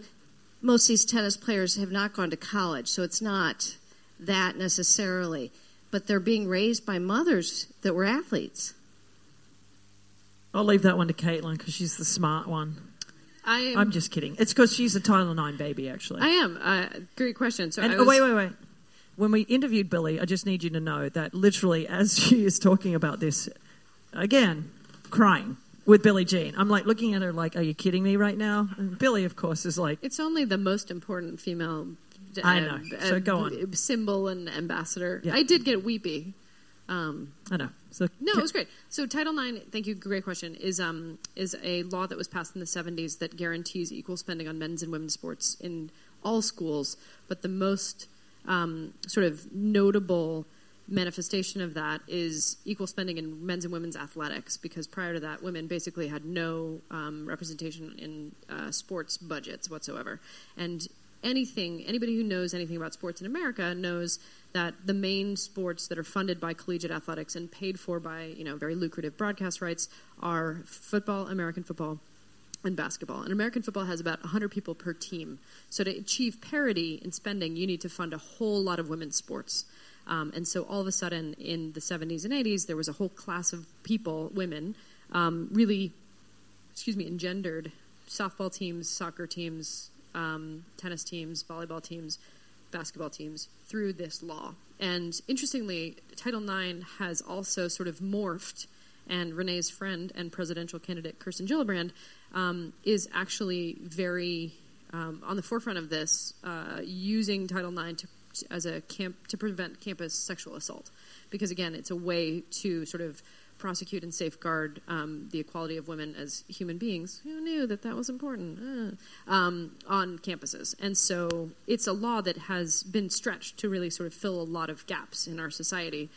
most of these tennis players have not gone to college, so it's not that necessarily. But they're being raised by mothers that were athletes. I'll leave that one to Caitlin because she's the smart one. I am. I'm just kidding. It's because she's a Title IX baby, actually. I am. Uh, great question. So And oh, was, wait, wait, wait. When we interviewed Billy, I just need you to know that literally, as <laughs> she is talking about this, again, crying with Billie Jean. I'm like looking at her like, "Are you kidding me right now?" And Billy, of course, is like, It's only the most important female. uh, I know. So go on. Symbol and ambassador. Yeah. I did get weepy. Um, I know. So no, it was great. So Title IX, thank you, great question, is um is a law that was passed in the 70s that guarantees equal spending on men's and women's sports in all schools. But the most um, sort of notable manifestation of that is equal spending in men's and women's athletics because prior to that, women basically had no um, representation in uh, sports budgets whatsoever. And anything, anybody who knows anything about sports in America knows that the main sports that are funded by collegiate athletics and paid for by you know very lucrative broadcast rights are football, American football, and basketball. And American football has about 100 people per team. So to achieve parity in spending, you need to fund a whole lot of women's sports. Um, and so all of a sudden, in the 70s and 80s, there was a whole class of people, women, um, really, excuse me, engendered softball teams, soccer teams, um, tennis teams, volleyball teams, basketball teams through this law. And interestingly, Title IX has also sort of morphed, and Renee's friend and presidential candidate Kirsten Gillibrand um, is actually very um, on the forefront of this, uh, using Title IX to, as a camp to prevent campus sexual assault, because again, it's a way to sort of prosecute and safeguard um, the equality of women as human beings. Who knew that that was important uh, um, on campuses? And so it's a law that has been stretched to really sort of fill a lot of gaps in our society.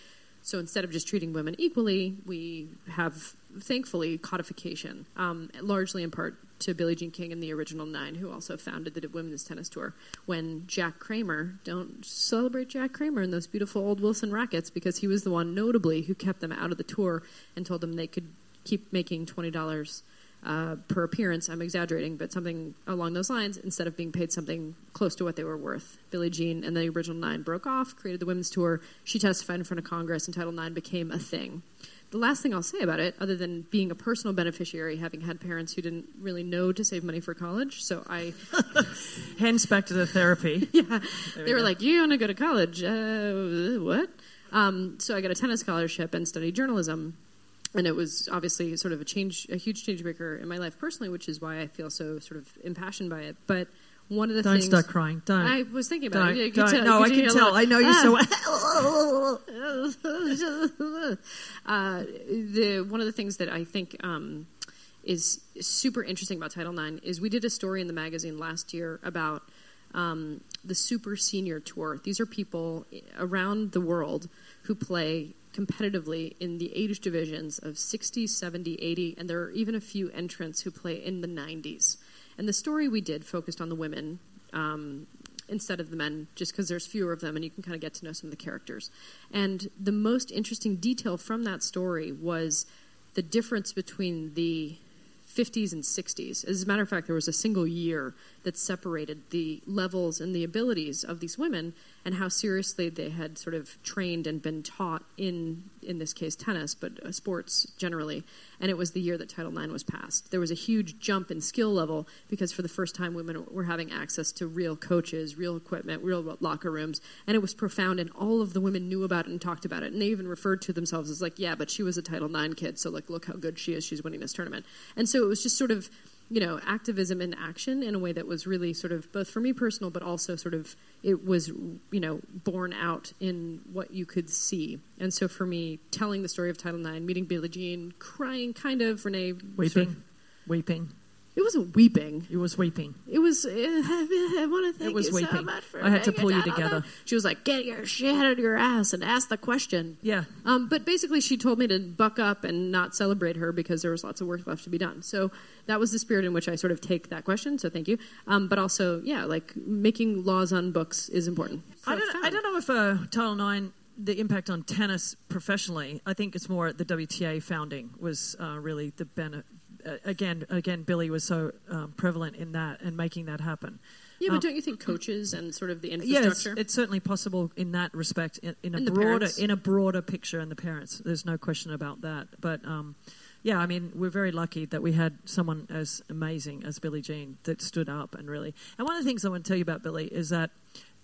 So instead of just treating women equally, we have thankfully codification, um, largely in part to Billie Jean King and the original nine, who also founded the women's tennis tour. When Jack Kramer, don't celebrate Jack Kramer and those beautiful old Wilson rackets because he was the one notably who kept them out of the tour and told them they could keep making twenty dollars uh, per appearance. I'm exaggerating, but something along those lines instead of being paid something close to what they were worth. Billie Jean and the original nine broke off, created the women's tour. She testified in front of Congress, and Title IX became a thing. The last thing I'll say about it, other than being a personal beneficiary, having had parents who didn't really know to save money for college, so I <laughs> hence back to the therapy. <laughs> yeah, we they were go. like, "You want to go to college? Uh, what?" Um, so I got a tennis scholarship and studied journalism, and it was obviously sort of a change, a huge change maker in my life personally, which is why I feel so sort of impassioned by it. But one of the Don't things start crying. Don't. I was thinking about Don't. it. You Don't. tell- No, I can tell. little- I know you Ah. <laughs> <laughs> uh, the one of the things that I think um, is super interesting about Title IX is we did a story in the magazine last year about um, the Super Senior Tour. These are people around the world who play competitively in the age divisions of 60, 70, 80, and there are even a few entrants who play in the 90s. And the story we did focused on the women um, instead of the men, just because there's fewer of them and you can kind of get to know some of the characters. And the most interesting detail from that story was the difference between the 50s and 60s. As a matter of fact, there was a single year that separated the levels and the abilities of these women and how seriously they had sort of trained and been taught in in this case tennis but uh, sports generally. And it was the year that title ix was passed. There was a huge jump in skill level because for the first time women were having access to real coaches real equipment real locker rooms. And it was profound and all of the women knew about it and talked about it. And they even referred to themselves as like yeah but she was a title ix kid so like look how good she is. She's winning this tournament. And so it was just sort of you know, activism in action in a way that was really sort of both for me personal, but also sort of it was, you know, borne out in what you could see. And so for me, telling the story of Title IX, meeting Billie Jean, crying, kind of, Renee. Weeping. Sort of, weeping. It wasn't weeping. It was weeping. It was. <laughs> I want to thank it was you weeping. so much for I had to pull you together. She was like, "Get your shit out of your ass and ask the question." Yeah. Um, but basically, she told me to buck up and not celebrate her because there was lots of work left to be done. So that was the spirit in which I sort of take that question. So thank you. Um, but also, yeah, like making laws on books is important. I don't. I don't know if uh, Title IX the impact on tennis professionally, I think it's more the WTA founding was uh, really the benefit. Again, again, Billy was so um, prevalent in that and making that happen. Yeah, but Um, don't you think coaches and sort of the Yes, infrastructure? it's certainly possible in that respect. In, in a And broader, in a broader picture, and the parents. There's no question about that. But um, yeah, I mean, we're very lucky that we had someone as amazing as Billie Jean that stood up and really. And one of the things I want to tell you about Billie is that.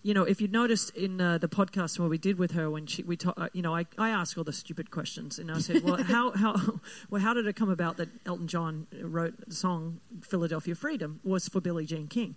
You know, if you noticed in uh, the podcast what we did with her when she we ta- uh, you know I, I asked all the stupid questions and I said well how how <laughs> well how did it come about that Elton John wrote the song Philadelphia Freedom was for Billie Jean King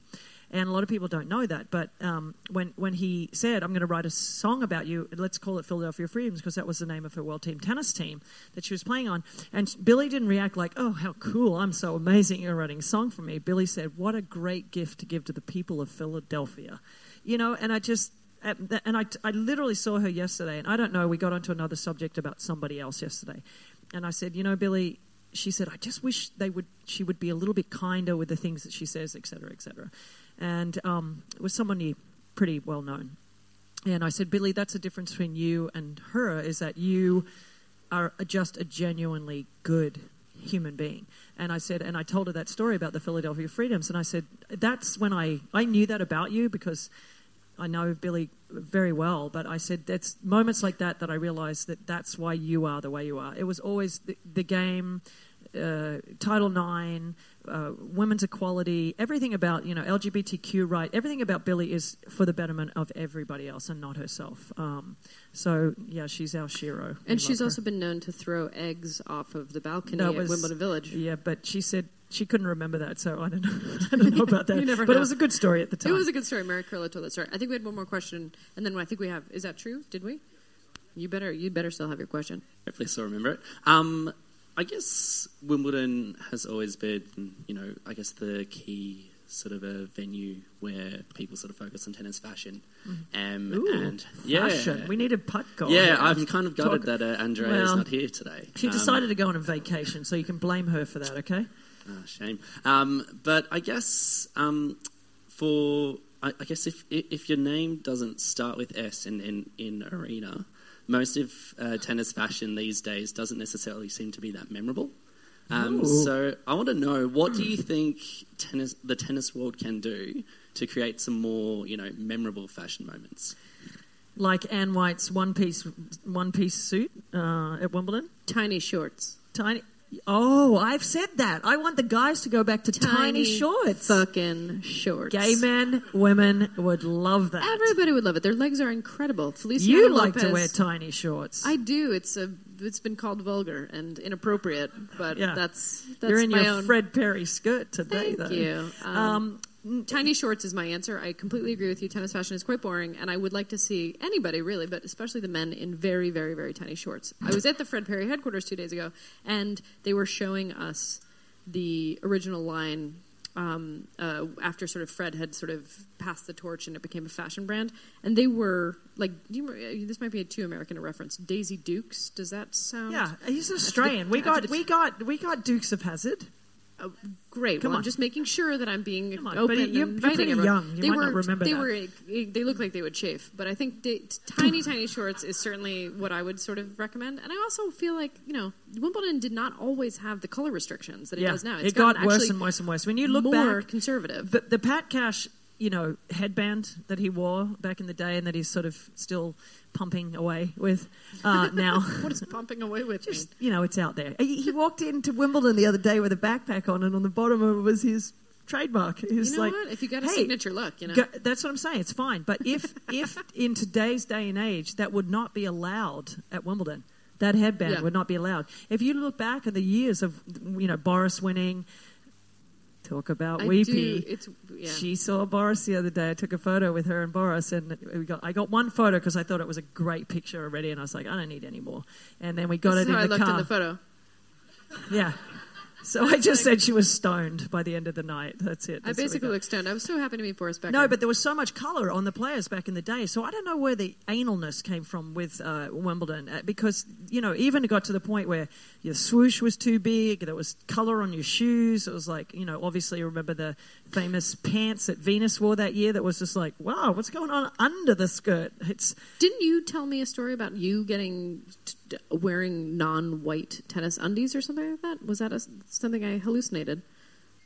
and a lot of people don't know that. But um, when when he said, "I'm going to write a song about you," let's call it Philadelphia Freedoms because that was the name of her world team tennis team that she was playing on. And Billy didn't react like, "Oh, how cool! I'm so amazing! You're writing a song for me." Billy said, "What a great gift to give to the people of Philadelphia," you know. And I just. And I, I literally saw her yesterday, and I don't know. We got onto another subject about somebody else yesterday, and I said, "You know, Billy, she said, I just wish they would, she would be a little bit kinder with the things that she says, etc., cetera, et cetera. And um, it was someone pretty well known. And I said, Billy, that's the difference between you and her is that you are just a genuinely good human being. And I said, and I told her that story about the Philadelphia Freedoms. And I said, that's when I, I knew that about you because I know Billy very well, but I said that's moments like that that I realized that that's why you are the way you are. It was always the, the game, uh, Title IX, uh, women's equality, everything about you know LGBTQ right, everything about Billy is for the betterment of everybody else and not herself. Um, so yeah, she's our hero. We and she's love her. also been known to throw eggs off of the balcony That at was- Wimbledon Village. Yeah, but she said she couldn't remember that, so I don't know. <laughs> I don't know about <laughs> that. You never but know. it was a good story at the time. It was a good story. Mary Curla told that story. I think we had one more question, and then I think we have. Is that true? Did we? You better. You better still have your question. Hopefully, still remember it. Um, I guess Wimbledon has always been, you know, I guess the key sort of a venue where people sort of focus on tennis fashion. Um, Ooh, and yeah, fashion. We need a putt goal. yeah. I'm kind of gutted Talk- that uh, Andrea is not here today. She Um, decided to go on a vacation, so you can blame her for that. Okay. Ah, shame. Um, but I guess um, for I, I guess if if your name doesn't start with S in in, in arena, most of uh, tennis fashion these days doesn't necessarily seem to be that memorable. Um, so I want to know what do you think tennis the tennis world can do to create some more you know memorable fashion moments? Like Anne White's one piece one piece suit uh, at Wimbledon. Tiny shorts. Tiny. Oh, I've said that. I want the guys to go back to tiny, shorts. Fucking shorts. Gay men, women would love that. Everybody would love it. Their legs are incredible. Feliciano you like Lopez, to wear tiny shorts. I do. It's a. It's been called vulgar and inappropriate, but Yeah. that's that's You're in my your own. Fred Perry skirt today, Thank though. you. Um, Um, Tiny shorts is my answer. I completely agree with you. Tennis fashion is quite boring, and I would like to see anybody really, but especially the men in very, very, very tiny shorts. I was at the Fred Perry headquarters two days ago, and they were showing us the original line um, uh, after sort of Fred had sort of passed the torch and it became a fashion brand, and they were like, you, uh, this might be a too American a reference. Daisy Dukes, does that sound? Yeah, he's <laughs> Australian. We got we got we got Dukes of Hazzard. Oh, great. Come well, on. I'm just making sure that I'm being Come on, open but you- and you're inviting pretty everyone. young. You they might were, not remember they that. were. Eh, they look like they would chafe, but I think da- tiny, <laughs> tiny shorts is certainly what I would sort of recommend. And I also feel like you know Wimbledon did not always have the color restrictions that it yeah, does now. it It's got worse and worse and worse. When you look more back, conservative. But the Pat Cash, you know, headband that he wore back in the day, and that he's sort of still pumping away with uh, <laughs> now. what does pumping away with mean? you know, it's out there. He, he walked into Wimbledon the other day with a backpack on, and on the bottom of it was his trademark. Was You know like, what? If you got a "Hey, signature look, you know. go- that's what I'm saying. It's fine. But if <laughs> if in today's day and age that would not be allowed at Wimbledon, that headband Yeah. would not be allowed. If you look back at the years of you know Boris winning. Talk about I weepy. yeah. She saw Boris the other day. I took a photo with her and Boris, and we got. I got one photo because I thought it was a great picture already, and I was like, I don't need any more. And then we got this it in the I looked car. in the photo. Yeah. So I just said she was stoned by the end of the night. That's it. I That's we basically looked stoned. I was so happy to meet Boris Becker. No, but there was so much colour on the players back in the day. So I don't know where the analness came from with uh, Wimbledon uh, because, you know, even it got to the point where your swoosh was too big, there was colour on your shoes. It was like, you know, obviously you remember the famous pants that Venus wore that year that was just like, wow, what's going on under the skirt? It's Didn't you tell me a story about you getting t- wearing non-white tennis undies or something like that? Was that a, something I hallucinated?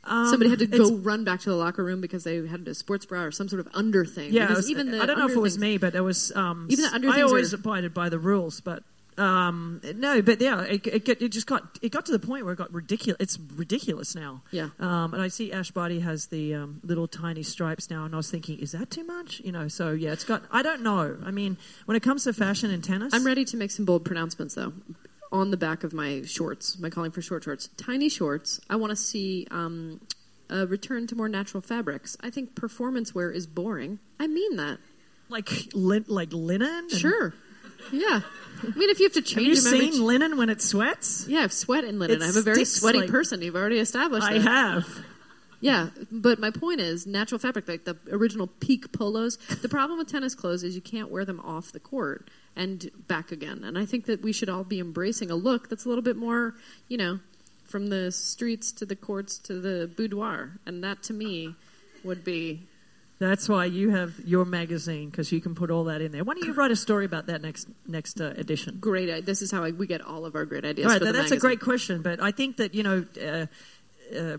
Um, Somebody had to go run back to the locker room because they had a sports bra or some sort of under thing. Yeah, Because was- even the I don't know if it was things- me, but it was. Um, Even the under I always are- abided by the rules, but um, no, but yeah, it, it, it just got it got to the point where it got ridiculous. It's ridiculous now. Yeah. Um, and I see Ash Barty has the um, little tiny stripes now, and I was thinking, is that too much? You know, so yeah, it's got. I don't know. I mean, when it comes to fashion and tennis, I'm ready to make some bold pronouncements though. On the back of my shorts, my calling for short shorts, tiny shorts. I want to see um, a return to more natural fabrics. I think performance wear is boring. I mean that. like lin- like linen. and- Sure. Yeah. I mean, if you have to Have change you them every seen linen when it sweats? Yeah, I've sweat in linen. It I'm a very sweaty like- person. You've already established I that. have. Yeah, but my point is natural fabric, like the original peak polos. The problem with tennis clothes is you can't wear them off the court and back again. And I think that we should all be embracing a look that's a little bit more, you know, from the streets to the courts to the boudoir. And that to me would be That's why you have your magazine because you can put all that in there. Why don't you write a story about that next next uh, edition? great. This is how I, we get all of our great ideas. All right, for the that's a great question, but I think that you know, uh, uh,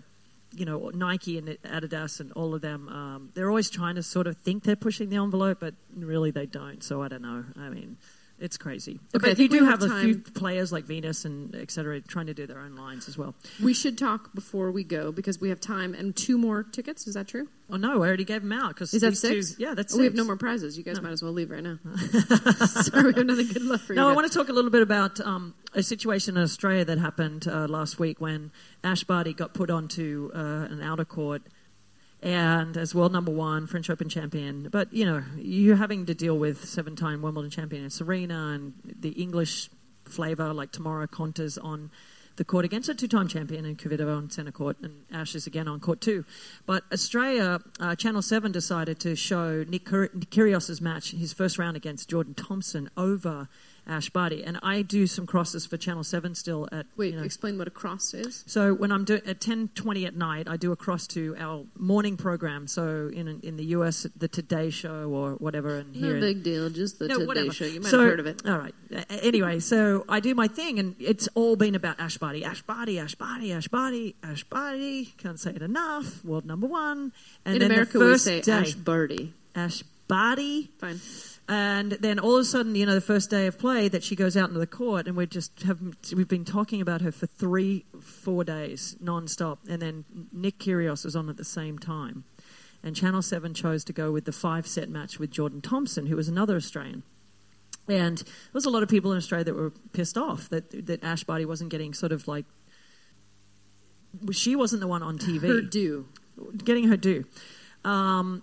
you know, Nike and Adidas and all of them, um, they're always trying to sort of think they're pushing the envelope, but really they don't. So I don't know. I mean, it's crazy. Okay, but you do have have, a few players like Venus and et cetera trying to do their own lines as well. We should talk before we go because we have time and two more tickets. Is that true? Oh no, I already gave them out because Is that six? yeah, that's Oh, we have no more prizes. You guys might as well leave right now. <laughs> <laughs> Sorry, we have nothing good left for you. No, I want to talk a little bit about um, a situation in Australia that happened uh, last week when Ash Barty got put onto uh, an outer court and as world number one, French Open champion. But, you know, you're having to deal with seven time Wimbledon champion Serena and the English flavour like Tamara Contas on the court against a two-time champion in Kvitova on centre court, and Ash is again on court too. But Australia, uh, Channel Seven decided to show Nick Kyrgios's match, his first round against Jordan Thompson over Ash Barty, and I do some crosses for Channel Seven still at Wait, you know, explain what a cross is. so when I'm doing at ten twenty at night, I do a cross to our morning program. So in in the US, the Today Show or whatever, and No here in- big deal, just the no, Today whatever. Show. You might So- have heard of it. All right. Anyway, so I do my thing, and it's all been about Ash Barty, Ash Barty, Ash Barty, Ash Barty, Ash Barty. Can't say it enough. World number one. And In then America, the we say day, Ash Barty. Ash Barty. Fine. And then all of a sudden, you know, the first day of play, that she goes out into the court, and we just have we've been talking about her for three, four days non-stop. And then Nick Kyrgios was on at the same time, and Channel Seven chose to go with the five-set match with Jordan Thompson, who was another Australian. And there was a lot of people in Australia that were pissed off that that Ash Barty wasn't getting sort of like she wasn't the one on TV Her due. getting her due. Um,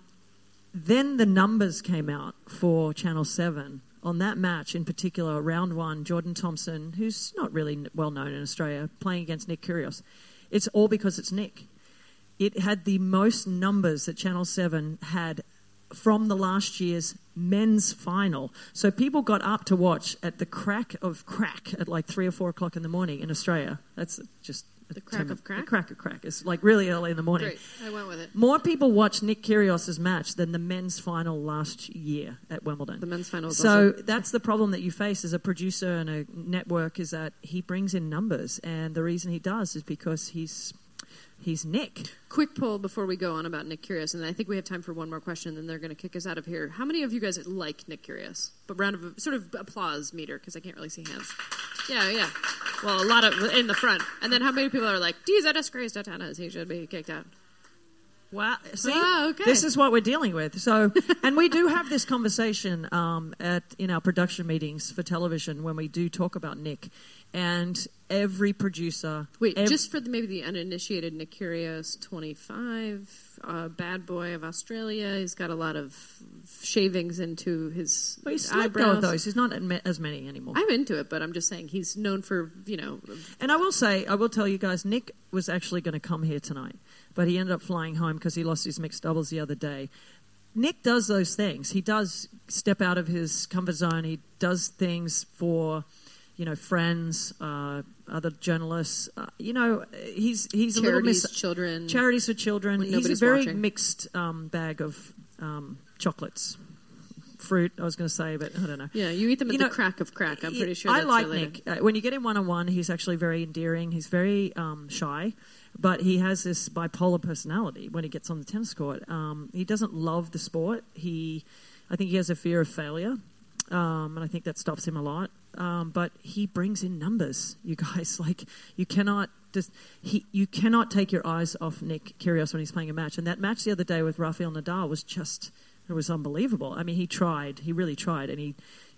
then the numbers came out for Channel 7 on that match in particular, round one, Jordan Thompson, who's not really well known in Australia, playing against Nick Kyrgios. It's all because it's Nick. it had the most numbers that Channel 7 had from the last year's men's final. So people got up to watch at the crack of crack at like three or four o'clock in the morning in Australia. That's just The crack of crack? The crack of crack. It's like really early in the morning. Great. I went with it. More people watched Nick Kyrgios's match than the men's final last year at Wimbledon. The men's final So also- that's the problem that you face as a producer and a network is that he brings in numbers, and the reason he does is because he's he's Nick. Quick poll before we go on about Nick Kyrgios, and I think we have time for one more question, then they're going to kick us out of here. How many of you guys like Nick Kyrgios? But round of sort of applause meter because I can't really see hands. Yeah, yeah. Well, a lot of in the front, and then how many people are like, "He's a disgrace to tennis. He should be kicked out." Wow. See, Oh, okay. this is what we're dealing with. So, <laughs> and we do have this conversation um, at in our production meetings for television when we do talk about Nick, and every producer. Wait, ev- just for the, maybe the uninitiated, Nick Kyrgios, 25, uh, bad boy of Australia. He's got a lot of shavings into his well, he's eyebrows. of those. He's not as many anymore. I'm into it, but I'm just saying he's known for, you know, And I will say, I will tell you guys, Nick was actually going to come here tonight, but he ended up flying home because he lost his mixed doubles the other day. Nick does those things. He does step out of his comfort zone. He does things for, you know, friends, uh, other journalists. Uh, you know, he's he's a little Charities, mis- children. charities for children. He's a very watching. mixed um, bag of um, chocolates, fruit. I was going to say, but I don't know. Yeah, you eat them at You the know, crack of crack. I'm pretty sure I that's like related. Nick. Uh, when you get him one on one, he's actually very endearing. He's very um, shy, but he has this bipolar personality when he gets on the tennis court. Um, he doesn't love the sport. He, I think he has a fear of failure, um, and I think that stops him a lot. Um, but he brings in numbers, you guys. <laughs> Like you cannot just he you cannot take your eyes off Nick Kyrgios when he's playing a match. And that match the other day with Rafael Nadal was just it was unbelievable. I mean, he tried, he really tried, and he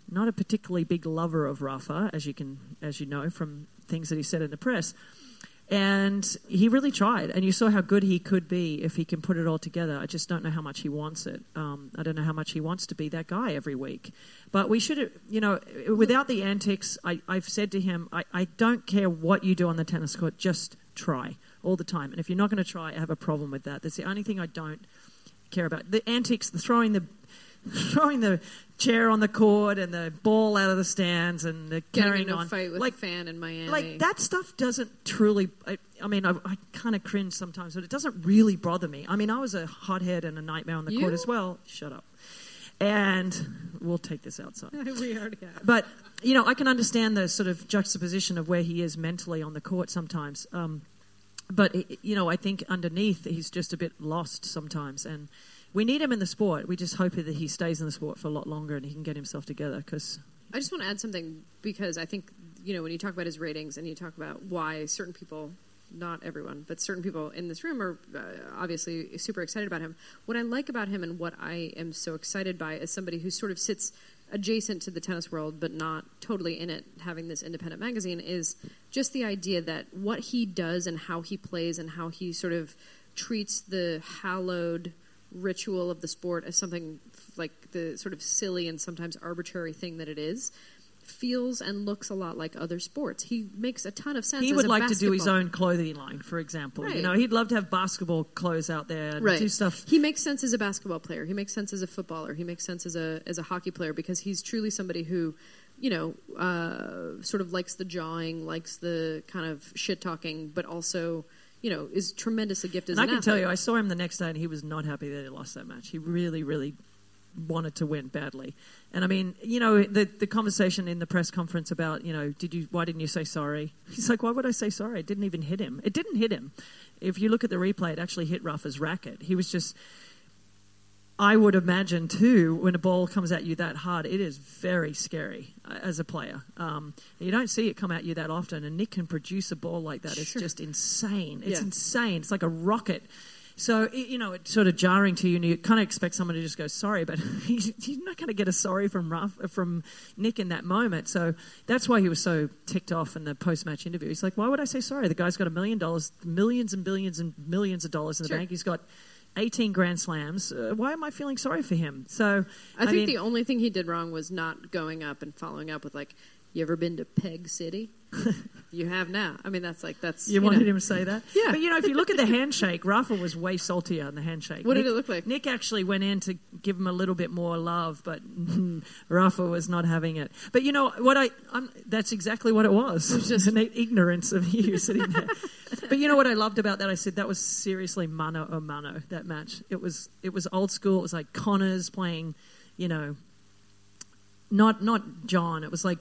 not a particularly big lover of Rafa, as you can as you know from things that he said in the press. And he really tried, and you saw how good he could be if he can put it all together. I just don't know how much he wants it. Um, I don't know how much he wants to be that guy every week. But we should, you know, without the antics, I, I've said to him, I, I don't care what you do on the tennis court, just try all the time. And if you're not going to try, I have a problem with that. That's the only thing I don't care about. The antics, the throwing the throwing the chair on the court and the ball out of the stands and the carrying on. fight with like, fan in Miami. like that stuff doesn't truly. I, I mean, I, I kind of cringe sometimes, but it doesn't really bother me. I mean, I was a hothead and a nightmare on the court as well. Shut up. And we'll take this outside. <laughs> we already have. But you know, I can understand the sort of juxtaposition of where he is mentally on the court sometimes. Um, but you know, I think underneath he's just a bit lost sometimes, and we need him in the sport. We just hope that he stays in the sport for a lot longer and he can get himself together. Because I just want to add something because I think you know when you talk about his ratings and you talk about why certain people, not everyone, but certain people in this room are uh, obviously super excited about him. What I like about him and what I am so excited by as somebody who sort of sits adjacent to the tennis world but not totally in it, having this independent magazine, is just the idea that what he does and how he plays and how he sort of treats the hallowed ritual of the sport as something like the sort of silly and sometimes arbitrary thing that it is feels and looks a lot like other sports. He makes a ton of sense. he would like to do his own clothing line, for example. You know, he'd love to have basketball clothes out there and right. do stuff. He makes sense as a basketball player. He makes sense as a footballer. He makes sense as a as a hockey player because he's truly somebody who, you know, uh, sort of likes the jawing, likes the kind of shit talking, but also, you know, is tremendous a gift as I an can tell you, I saw him the next day, and he was not happy that he lost that match. He really, really wanted to win badly. And I mean, you know, the the conversation in the press conference about, you know, did you? Why didn't you say sorry? <laughs> He's like, why would I say sorry? It didn't even hit him. It didn't hit him. If you look at the replay, it actually hit Rafa's racket. He was just. I would imagine too, when a ball comes at you that hard, it is very scary uh, as a player. Um, you don't see it come at you that often, and Nick can produce a ball like that. It's just insane. It's Yeah. insane. It's like a rocket. So it, you know, it's sort of jarring to you, and you kind of expect someone to just go sorry, but he's, <laughs> you're not going to get a sorry from Ruff, from Nick in that moment. So that's why he was so ticked off in the post-match interview. He's like, "Why would I say sorry? The guy's got a million dollars, millions and billions and millions of dollars in the Sure. bank. He's got 18 Grand Slams. Uh, why am I feeling sorry for him?" So I think mean, the only thing he did wrong was not going up and following up with like, "You ever been to Peg City?" <laughs> you have now. I mean, that's like that's You, know. wanted him to say that? <laughs> Yeah. But you know, if you look at the <laughs> handshake, Rafa was way saltier in the handshake. What did it look like? Nick actually went in to give him a little bit more love, but Rafa was not having it. But you know what? I I'm, that's exactly what it was. It was just an ignorance of you sitting there. but you know what I loved about that? I said that was seriously mano a mano. That match. It was it was old school. It was like Connors playing, you know, not not John. It was like.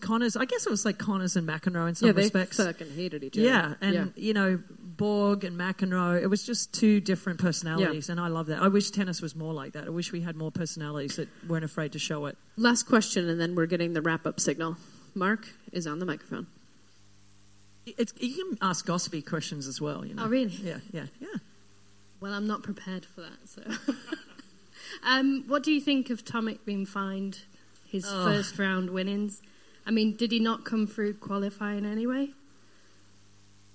Connors, I guess it was like Connors and McEnroe in some yeah, they respects. fucking hated each other. Yeah, and yeah. you know Borg and McEnroe. It was just two different personalities, and I love that. I wish tennis was more like that. I wish we had more personalities that weren't afraid to show it. Last question, and then we're getting the wrap up signal. Mark is on the microphone. It's, you can ask gossipy questions as well. You know. Oh, really? Yeah, yeah, yeah. Well, I'm not prepared for that. So, <laughs> um, what do you think of Tomic being fined his Oh. first round winnings? I mean, did he not come through qualifying anyway? <sighs>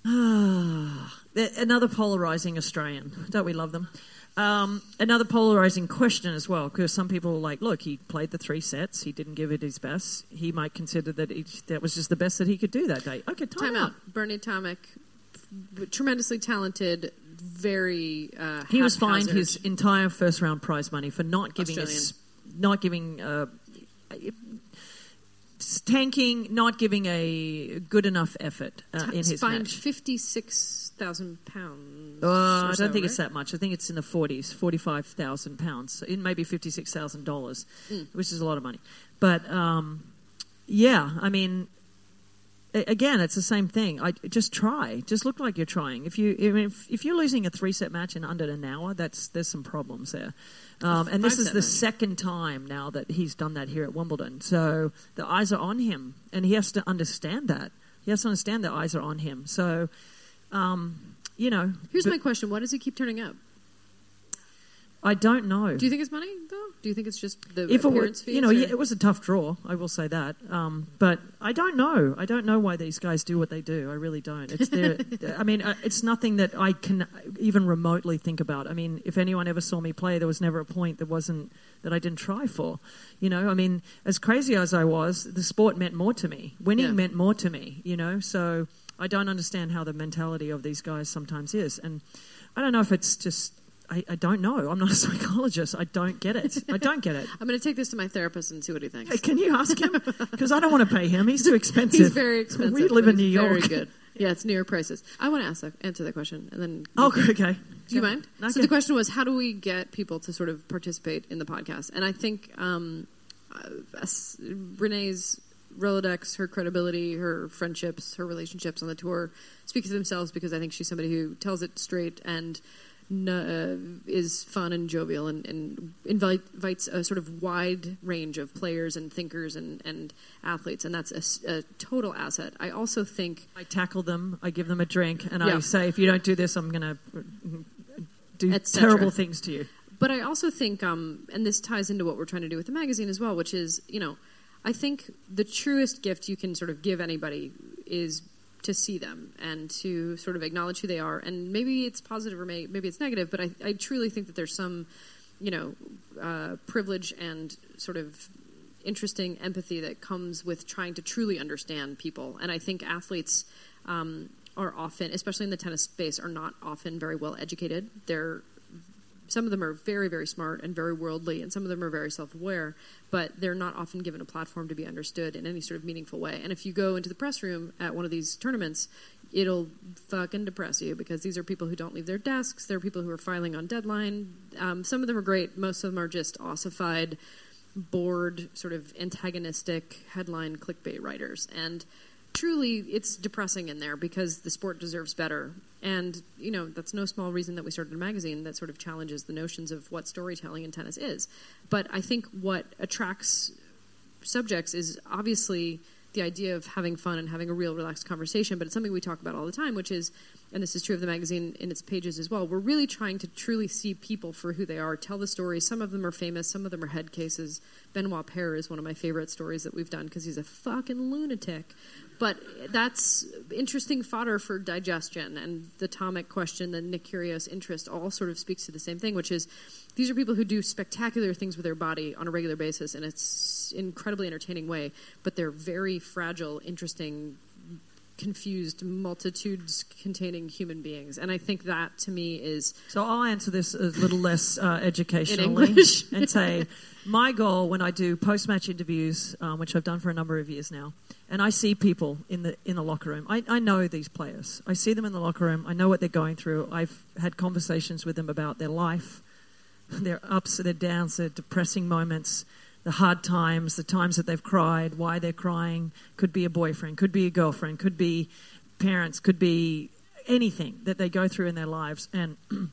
Ah, another polarizing Australian. Don't we love them? Um, another polarizing question as well, because some people are like, look, he played the three sets. He didn't give it his best. He might consider that he, that was just the best that he could do that day. Okay, time, Time out. Bernie Tomic, tremendously talented, very. Uh, He was fined his entire first round prize money for not giving Australian. us, not giving, uh, tanking, not giving a good enough effort uh, in his fined match. fifty six thousand pounds. Uh, I don't so, think it's that much. I think it's in the forties, forty-five thousand pounds, so it may be fifty-six thousand dollars, Mm. which is a lot of money. But um, yeah, I mean, again, it's the same thing. I just try, just look like you're trying. If you if, if you're losing a three-set match in under an hour, that's there's some problems there. Um, and this is the match. second time now that he's done that here at Wimbledon. So the eyes are on him, and he has to understand that. He has to understand the eyes are on him. So, um, you know, Here's but- my question: Why does he keep turning up? I don't know. Do you think it's money though? Do you think it's just the if it were, appearance fees? you know, or- yeah, it was a tough draw. I will say that. Um, but I don't know. I don't know why these guys do what they do. I really don't. It's <laughs> their, I mean, uh, it's nothing that I can even remotely think about. I mean, if anyone ever saw me play, there was never a point that wasn't that I didn't try for. You know, I mean, as crazy as I was, the sport meant more to me. Winning Yeah. meant more to me. You know, so I don't understand how the mentality of these guys sometimes is, and I don't know if it's just. I, I don't know. I'm not a <laughs> psychologist. I don't get it. I don't get it. <laughs> I'm going to take this to my therapist and see what he thinks. Hey, can you ask him? <laughs> Because I don't want to pay him. He's too expensive. He's very expensive. We live in New York. Very good. Yeah, it's New York prices. I want to ask answer that question, and then. Oh, okay. Do you mind? Okay. So the question was, how do we get people to sort of participate in the podcast? And I think um, uh, Renee's Rolodex, her credibility, her friendships, her relationships on the tour speak for themselves because I think she's somebody who tells it straight and uh, is fun and jovial and, and invite, invites a sort of wide range of players and thinkers and, and athletes, and that's a total asset. I also think I tackle them. I give them a drink, and Yeah. I say, if you don't do this, I'm going to do terrible things to you. But I also think, um, and this ties into what we're trying to do with the magazine as well, which is, you know, I think the truest gift you can sort of give anybody is to see them and to sort of acknowledge who they are. And maybe it's positive or may, maybe it's negative, but I, I truly think that there's some, you know, uh, privilege and sort of interesting empathy that comes with trying to truly understand people. And I think athletes um, are often, especially in the tennis space, are not often very well educated. They're some of them are very, very smart and very worldly, and some of them are very self aware, but they're not often given a platform to be understood in any sort of meaningful way. And if you go into the press room at one of these tournaments, it'll fucking depress you because these are people who don't leave their desks. They're people who are filing on deadline. Um, some of them are great, most of them are just ossified, bored, sort of antagonistic headline clickbait writers. And truly it's depressing in there because the sport deserves better. And, you know, that's no small reason that we started a magazine that sort of challenges the notions of what storytelling in tennis is. But I think what attracts subjects is obviously the idea of having fun and having a real relaxed conversation, but it's something we talk about all the time, which is, and this is true of the magazine in its pages as well, we're really trying to truly see people for who they are, tell the stories. Some of them are famous, some of them are head cases. Benoit Paire is one of my favorite stories that we've done because he's a fucking lunatic. But that's interesting fodder for digestion, and the Tomic question, the Nick Kyrgios interest, all sort of speaks to the same thing, which is these are people who do spectacular things with their body on a regular basis, and it's incredibly entertaining way. But they're very fragile, interesting confused multitudes containing human beings. And I think that to me is. So I'll answer this a little less uh, educationally <laughs> and say my goal when I do post match interviews, um, which I've done for a number of years now, and I see people in the in the locker room. I, I know these players. I see them in the locker room. I know what they're going through. I've had conversations with them about their life, <laughs> their ups, their downs, their depressing moments, the hard times, the times that they've cried, why they're crying. Could be a boyfriend, could be a girlfriend, could be parents, could be anything that they go through in their lives. And <clears throat>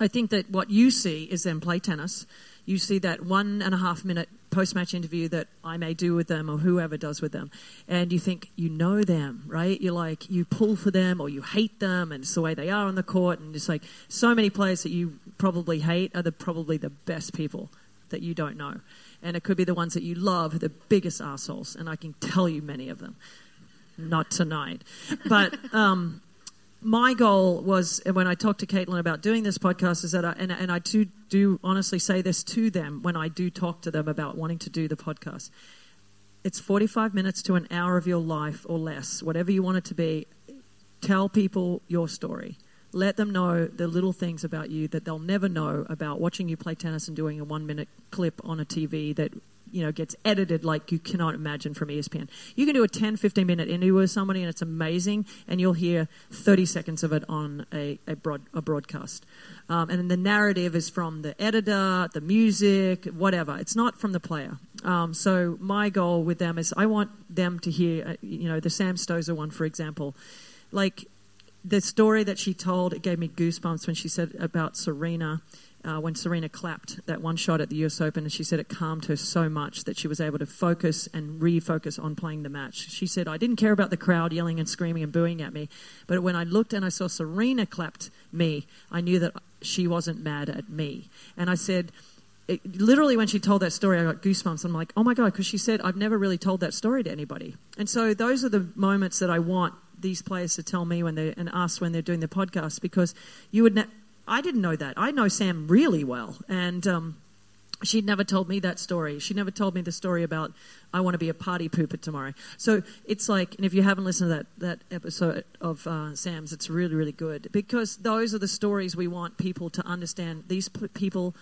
I think that what you see is them play tennis. You see that one and a half minute post match interview that I may do with them or whoever does with them. And you think you know them, right? You're like, you pull for them or you hate them and it's the way they are on the court. And it's like so many players that you probably hate are the, probably the best people that you don't know. And it could be the ones that you love, the biggest assholes. And I can tell you many of them. Not tonight. But <laughs> um, my goal was, and when I talked to Caitlin about doing this podcast, is that, I, and, and I do, do honestly say this to them when I do talk to them about wanting to do the podcast. It's 45 minutes to an hour of your life or less, whatever you want it to be. Tell people your story. Let them know the little things about you that they'll never know about watching you play tennis and doing a one minute clip on a TV that you know gets edited like you cannot imagine from ESPN. You can do a 10, 15 minute interview with somebody and it's amazing, and you'll hear 30 seconds of it on a, a, broad, a broadcast. Um, and then the narrative is from the editor, the music, whatever. It's not from the player. Um, so my goal with them is I want them to hear, uh, you know, the Sam Stosur one, for example. Like the story that she told, it gave me goosebumps when she said about Serena. Uh, when Serena clapped that one shot at the US Open, and she said it calmed her so much that she was able to focus and refocus on playing the match. She said, I didn't care about the crowd yelling and screaming and booing at me, but when I looked and I saw Serena clapped me, I knew that she wasn't mad at me. And I said, it, literally when she told that story, I got goosebumps. I'm like, oh my God, because she said, I've never really told that story to anybody. And so those are the moments that I want these players to tell me when they and us when they're doing the podcast because you would ne- I didn't know that. I know Sam really well, and um, she'd never told me that story. She never told me the story about I want to be a party pooper tomorrow. So it's like, and if you haven't listened to that that episode of uh, Sam's, it's really really good because those are the stories we want people to understand. These p- people.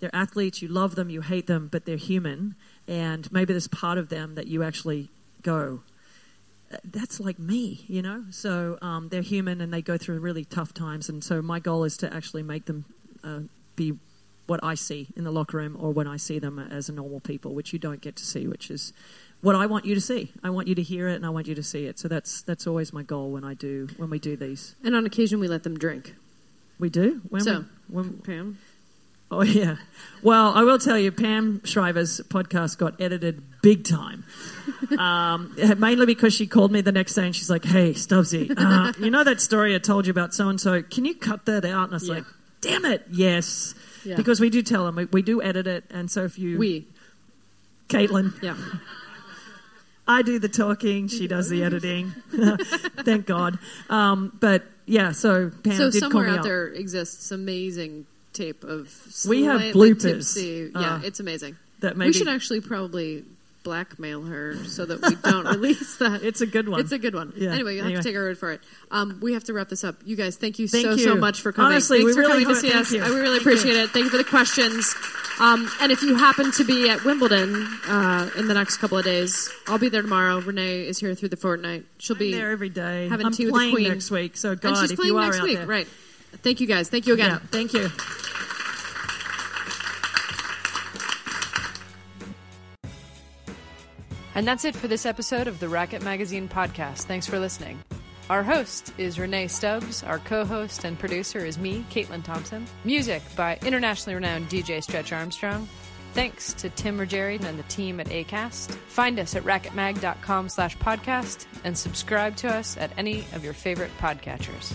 They're athletes, you love them, you hate them, but they're human. And maybe there's part of them that you actually go, that's like me, you know. So um, they're human and they go through really tough times. And so my goal is to actually make them uh, be what I see in the locker room or when I see them as a normal people, which you don't get to see, which is what I want you to see. I want you to hear it and I want you to see it. So that's that's always my goal when I do when we do these. And on occasion, we let them drink. We do. When so, we, when, Pam. Oh yeah. Well, I will tell you, Pam Shriver's podcast got edited big time. Um, mainly because she called me the next day and she's like, "Hey, Stubbsy, uh, you know that story I told you about so and so? Can you cut that out?" And I was Yeah. like, "Damn it, yes." Yeah. Because we do tell them we, we do edit it, and so if you We. Caitlin, Yeah. I do the talking, she does the editing. <laughs> Thank God. Um, but yeah, so Pam so did somewhere call me out up. there exists amazing tape of We have bloopers. tipsy- Yeah, Uh, it's amazing. that we should actually probably blackmail her so that we don't <laughs> release that. It's a good one. It's a good one. Yeah, Anyway, you have anyway. to take our word for it. Um, we have to wrap this up. You guys, thank you Thank so you. so much for coming. Honestly, Thanks we for really coming to see us. you. I really Thank appreciate you. it. Thank you for the questions. Um, and if you happen to be at Wimbledon uh, in the next couple of days, I'll be there tomorrow. Rennae is here through the fortnight. She'll be there every day. having I'm tea with playing the Queen next week, so and God, she's if playing you are next out week, there. right? Thank you guys. Thank you again. Yeah, thank you. And that's it for this episode of the Racquet Magazine podcast. Thanks for listening. Our host is Rennae Stubbs. Our co host and producer is me, Caitlin Thompson. Music by internationally renowned DJ Stretch Armstrong. Thanks to Tim Rogerian and the team at ACAST. Find us at racquetmag.com slash podcast and subscribe to us at any of your favorite podcatchers.